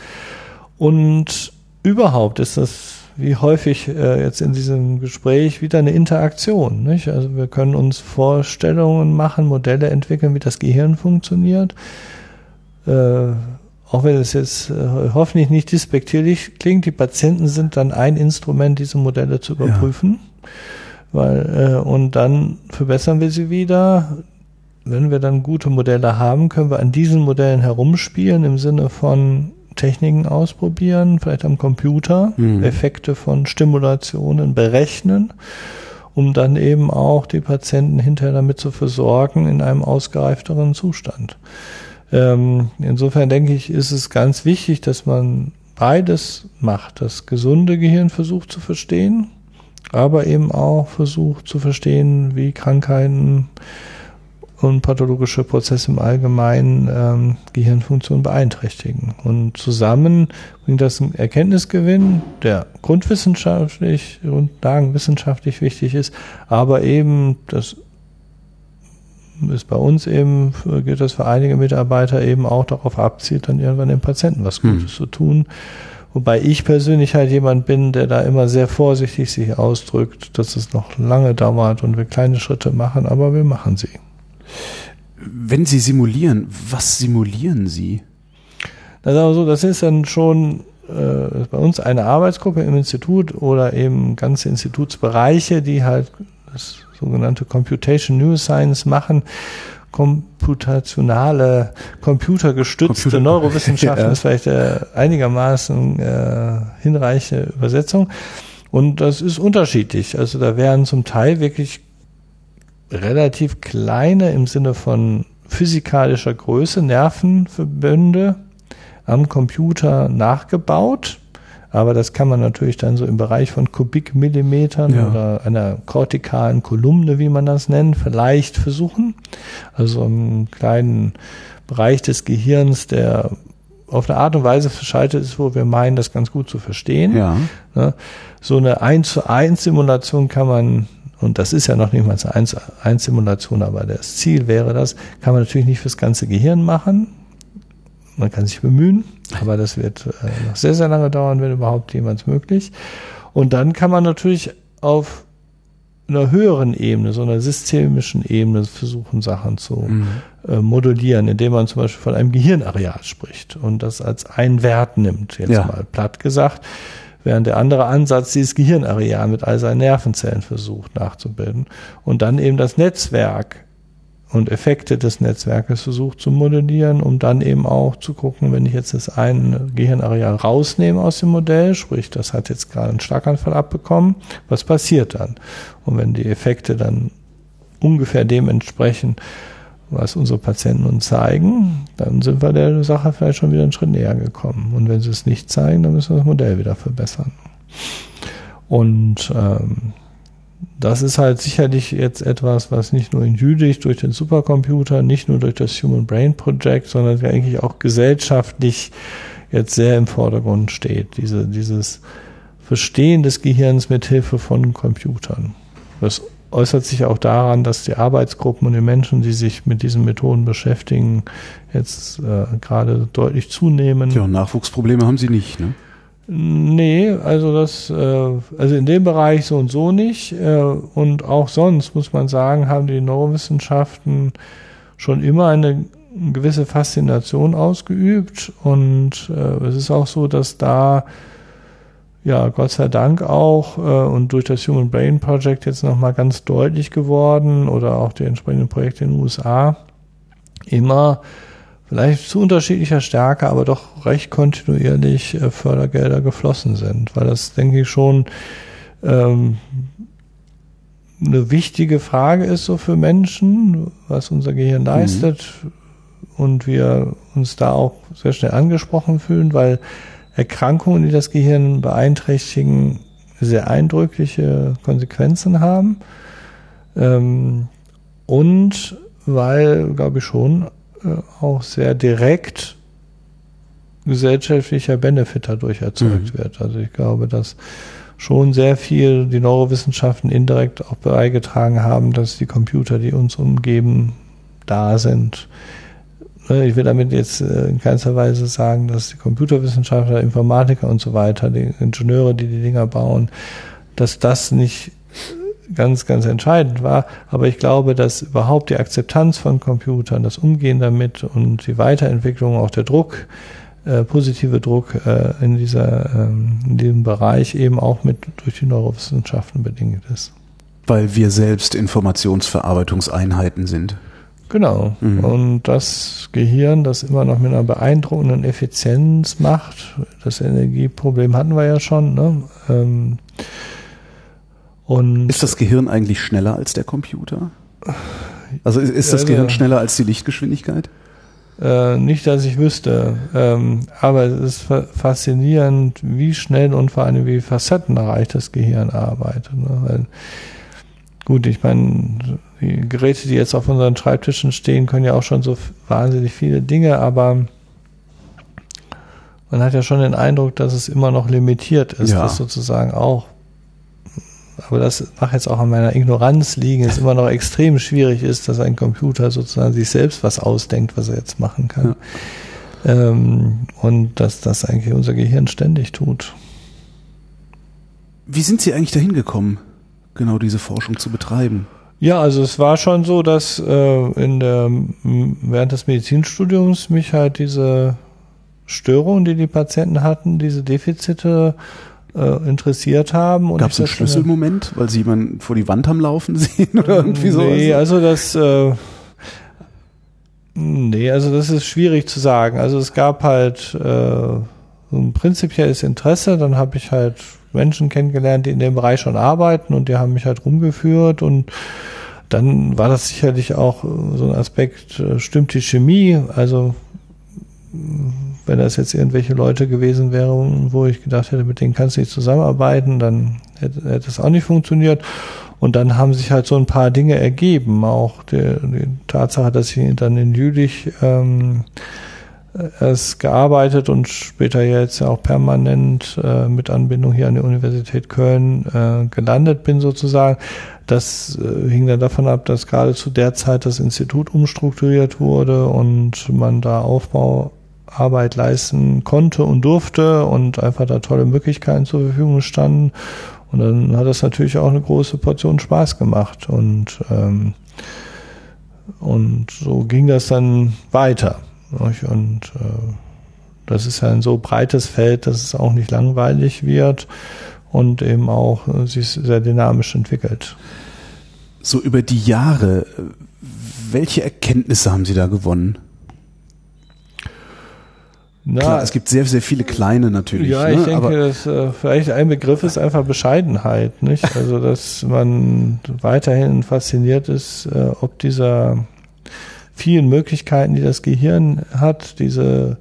Und überhaupt ist das wie häufig äh, jetzt in diesem Gespräch wieder eine Interaktion. Nicht? Also wir können uns Vorstellungen machen, Modelle entwickeln, wie das Gehirn funktioniert. Äh, auch wenn es jetzt äh, hoffentlich nicht despektierlich klingt, die Patienten sind dann ein Instrument, diese Modelle zu überprüfen. Ja. Weil, äh, und dann verbessern wir sie wieder. Wenn wir dann gute Modelle haben, können wir an diesen Modellen herumspielen im Sinne von Techniken ausprobieren, vielleicht am Computer, mhm. Effekte von Stimulationen berechnen um dann eben auch die Patienten hinterher damit zu versorgen in einem ausgereifteren Zustand. Ähm, insofern denke ich, ist es ganz wichtig, dass man beides macht, das gesunde Gehirn versucht zu verstehen, aber eben auch versucht zu verstehen, wie Krankheiten und pathologische Prozesse im Allgemeinen ähm, Gehirnfunktion beeinträchtigen. Und zusammen bringt das einen Erkenntnisgewinn, der grundwissenschaftlich, grundlagenwissenschaftlich wichtig ist, aber eben, das ist bei uns eben, gilt das für einige Mitarbeiter eben auch darauf abzielt, dann irgendwann dem Patienten was Gutes hm. zu tun. Wobei ich persönlich halt jemand bin, der da immer sehr vorsichtig sich ausdrückt, dass es noch lange dauert und wir kleine Schritte machen, aber wir machen sie. Wenn Sie simulieren, was simulieren Sie? Das ist aber so, das ist dann schon äh, bei uns eine Arbeitsgruppe im Institut oder eben ganze Institutsbereiche, die halt das sogenannte Computation Neuroscience machen. Computationale, computergestützte Computer Neurowissenschaften [LAUGHS] ja. ist vielleicht äh, einigermaßen äh, hinreichende Übersetzung. Und das ist unterschiedlich. Also da werden zum Teil wirklich relativ kleine im Sinne von physikalischer Größe Nervenverbünde am Computer nachgebaut. Aber das kann man natürlich dann so im Bereich von Kubikmillimetern ja. oder einer kortikalen Kolumne, wie man das nennt, vielleicht versuchen. Also im kleinen Bereich des Gehirns, der auf eine Art und Weise verschaltet ist, wo wir meinen, das ganz gut zu verstehen. Ja. Ne? So eine 1 zu 1 Simulation kann man und das ist ja noch nicht mal eine 1 Simulation, aber das Ziel wäre das, kann man natürlich nicht fürs ganze Gehirn machen. Man kann sich bemühen, aber das wird äh, noch sehr, sehr lange dauern, wenn überhaupt jemals möglich. Und dann kann man natürlich auf einer höheren Ebene, so einer systemischen Ebene versuchen, Sachen zu mhm. äh, modellieren, indem man zum Beispiel von einem Gehirnareal spricht und das als einen Wert nimmt, jetzt ja. mal platt gesagt während der andere Ansatz dieses Gehirnareal mit all seinen Nervenzellen versucht nachzubilden und dann eben das Netzwerk und Effekte des Netzwerkes versucht zu modellieren, um dann eben auch zu gucken, wenn ich jetzt das eine Gehirnareal rausnehme aus dem Modell, sprich, das hat jetzt gerade einen Schlaganfall abbekommen, was passiert dann? Und wenn die Effekte dann ungefähr dem entsprechen, was unsere Patienten uns zeigen, dann sind wir der Sache vielleicht schon wieder einen Schritt näher gekommen. Und wenn sie es nicht zeigen, dann müssen wir das Modell wieder verbessern. Und ähm, das ist halt sicherlich jetzt etwas, was nicht nur in Jülich durch den Supercomputer, nicht nur durch das Human Brain Project, sondern eigentlich auch gesellschaftlich jetzt sehr im Vordergrund steht. Diese, dieses Verstehen des Gehirns mit Hilfe von Computern. Das äußert sich auch daran, dass die Arbeitsgruppen und die Menschen, die sich mit diesen Methoden beschäftigen, jetzt äh, gerade deutlich zunehmen. Ja, Nachwuchsprobleme haben sie nicht, ne? Nee, also das, äh, also in dem Bereich so und so nicht. Äh, und auch sonst muss man sagen, haben die Neurowissenschaften schon immer eine gewisse Faszination ausgeübt. Und äh, es ist auch so, dass da ja, Gott sei Dank auch äh, und durch das Human Brain Project jetzt nochmal ganz deutlich geworden oder auch die entsprechenden Projekte in den USA immer vielleicht zu unterschiedlicher Stärke, aber doch recht kontinuierlich äh, Fördergelder geflossen sind, weil das, denke ich, schon ähm, eine wichtige Frage ist so für Menschen, was unser Gehirn leistet mhm. und wir uns da auch sehr schnell angesprochen fühlen, weil Erkrankungen, die das Gehirn beeinträchtigen, sehr eindrückliche Konsequenzen haben. Ähm, und weil, glaube ich schon, äh, auch sehr direkt gesellschaftlicher Benefit dadurch erzeugt mhm. wird. Also ich glaube, dass schon sehr viel die Neurowissenschaften indirekt auch beigetragen haben, dass die Computer, die uns umgeben, da sind, ich will damit jetzt äh, in keinster Weise sagen, dass die Computerwissenschaftler, Informatiker und so weiter, die Ingenieure, die die Dinger bauen, dass das nicht ganz, ganz entscheidend war. Aber ich glaube, dass überhaupt die Akzeptanz von Computern, das Umgehen damit und die Weiterentwicklung, auch der Druck, äh, positive Druck äh, in, dieser, ähm, in diesem Bereich eben auch mit durch die Neurowissenschaften bedingt ist. Weil wir selbst Informationsverarbeitungseinheiten sind. Genau. Mhm. Und das Gehirn, das immer noch mit einer beeindruckenden Effizienz macht, das Energieproblem hatten wir ja schon, ne? Ähm, Und ist das Gehirn eigentlich schneller als der Computer? Also ist, ist das Gehirn schneller als die Lichtgeschwindigkeit? Äh, nicht, dass ich wüsste. Ähm, aber es ist faszinierend, wie schnell und vor allem wie facettenreich das Gehirn arbeitet. Ne? Weil, gut, ich meine, die Geräte, die jetzt auf unseren Schreibtischen stehen, können ja auch schon so wahnsinnig viele Dinge, aber man hat ja schon den Eindruck, dass es immer noch limitiert ist, ja. was sozusagen auch aber das mag jetzt auch an meiner Ignoranz liegen, es immer noch extrem schwierig ist, dass ein Computer sozusagen sich selbst was ausdenkt, was er jetzt machen kann. Ja. Ähm, und dass das eigentlich unser Gehirn ständig tut. Wie sind Sie eigentlich dahin gekommen, genau diese Forschung zu betreiben? Ja, also es war schon so, dass äh, in der, während des Medizinstudiums mich halt diese Störungen, die die Patienten hatten, diese Defizite äh, interessiert haben. Gab es einen Schlüsselmoment, weil sie jemanden vor die Wand haben laufen [LAUGHS] sehen oder irgendwie so? Nee, also das äh, nee, also das ist schwierig zu sagen. Also es gab halt äh, ein prinzipielles Interesse, dann habe ich halt Menschen kennengelernt, die in dem Bereich schon arbeiten und die haben mich halt rumgeführt und dann war das sicherlich auch so ein Aspekt, äh, stimmt die Chemie, also wenn das jetzt irgendwelche Leute gewesen wären, wo ich gedacht hätte, mit denen kannst du nicht zusammenarbeiten, dann hätte, hätte es auch nicht funktioniert. Und dann haben sich halt so ein paar Dinge ergeben. Auch die, die Tatsache, dass ich dann in Jülich ähm, erst gearbeitet und später jetzt ja auch permanent äh, mit Anbindung hier an die Universität Köln äh, gelandet bin sozusagen. Das äh, hing dann davon ab, dass gerade zu der Zeit das Institut umstrukturiert wurde und man da Aufbau Arbeit leisten konnte und durfte und einfach da tolle Möglichkeiten zur Verfügung standen. Und dann hat das natürlich auch eine große Portion Spaß gemacht. Und, ähm, und so ging das dann weiter. Und äh, das ist ja ein so breites Feld, dass es auch nicht langweilig wird und eben auch äh, sich sehr dynamisch entwickelt. So über die Jahre, welche Erkenntnisse haben Sie da gewonnen? Na, Klar, es gibt sehr, sehr viele kleine natürlich. Ja, ne? ich denke, Aber dass, äh, vielleicht ein Begriff ist einfach Bescheidenheit, nicht? Also, dass man weiterhin fasziniert ist, äh, ob dieser vielen Möglichkeiten, die das Gehirn hat, diese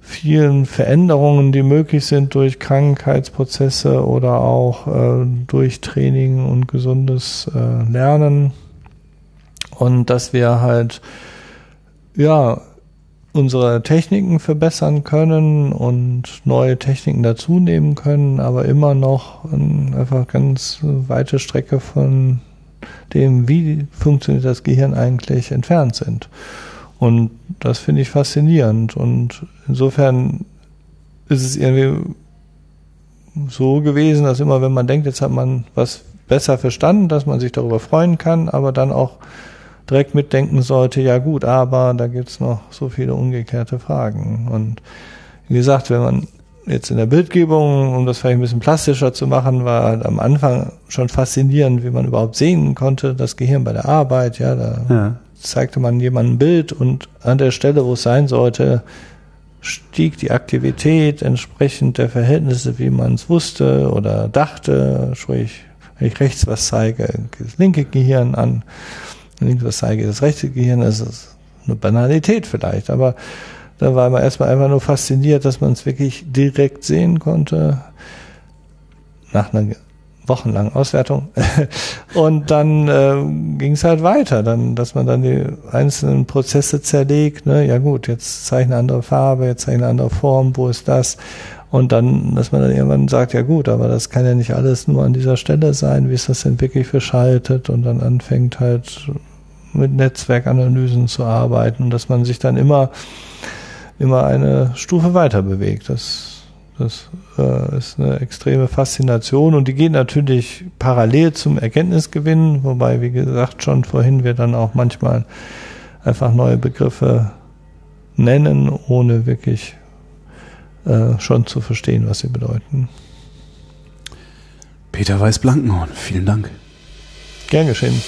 vielen Veränderungen, die möglich sind durch Krankheitsprozesse oder auch äh, durch Training und gesundes äh, Lernen. Und dass wir halt, ja, unsere Techniken verbessern können und neue Techniken dazunehmen können, aber immer noch einfach ganz weite Strecke von dem, wie funktioniert das Gehirn eigentlich, entfernt sind. Und das finde ich faszinierend. Und insofern ist es irgendwie so gewesen, dass immer, wenn man denkt, jetzt hat man was besser verstanden, dass man sich darüber freuen kann, aber dann auch direkt mitdenken sollte, ja gut, aber da gibt's noch so viele umgekehrte Fragen. Und wie gesagt, wenn man jetzt in der Bildgebung, um das vielleicht ein bisschen plastischer zu machen, war halt am Anfang schon faszinierend, wie man überhaupt sehen konnte, das Gehirn bei der Arbeit, ja, da ja. zeigte man jemandem ein Bild und an der Stelle, wo es sein sollte, stieg die Aktivität entsprechend der Verhältnisse, wie man es wusste oder dachte, sprich, wenn ich rechts was zeige, das linke Gehirn an links was zeige, das rechte Gehirn, das ist eine Banalität vielleicht, aber da war man erstmal einfach nur fasziniert, dass man es wirklich direkt sehen konnte, nach einer wochenlangen Auswertung. [LAUGHS] Und dann äh, ging es halt weiter, dann, dass man dann die einzelnen Prozesse zerlegt. Ne? Ja gut, jetzt ich eine andere Farbe, jetzt ich eine andere Form, wo ist das? Und dann, dass man dann irgendwann sagt, ja gut, aber das kann ja nicht alles nur an dieser Stelle sein, wie ist das denn wirklich verschaltet und dann anfängt halt mit Netzwerkanalysen zu arbeiten, dass man sich dann immer, immer eine Stufe weiter bewegt. Das, das äh, ist eine extreme Faszination und die geht natürlich parallel zum Erkenntnisgewinn, wobei, wie gesagt, schon vorhin wir dann auch manchmal einfach neue Begriffe nennen, ohne wirklich äh, schon zu verstehen, was sie bedeuten. Peter Weiß-Blankenhorn, vielen Dank. Gern geschehen.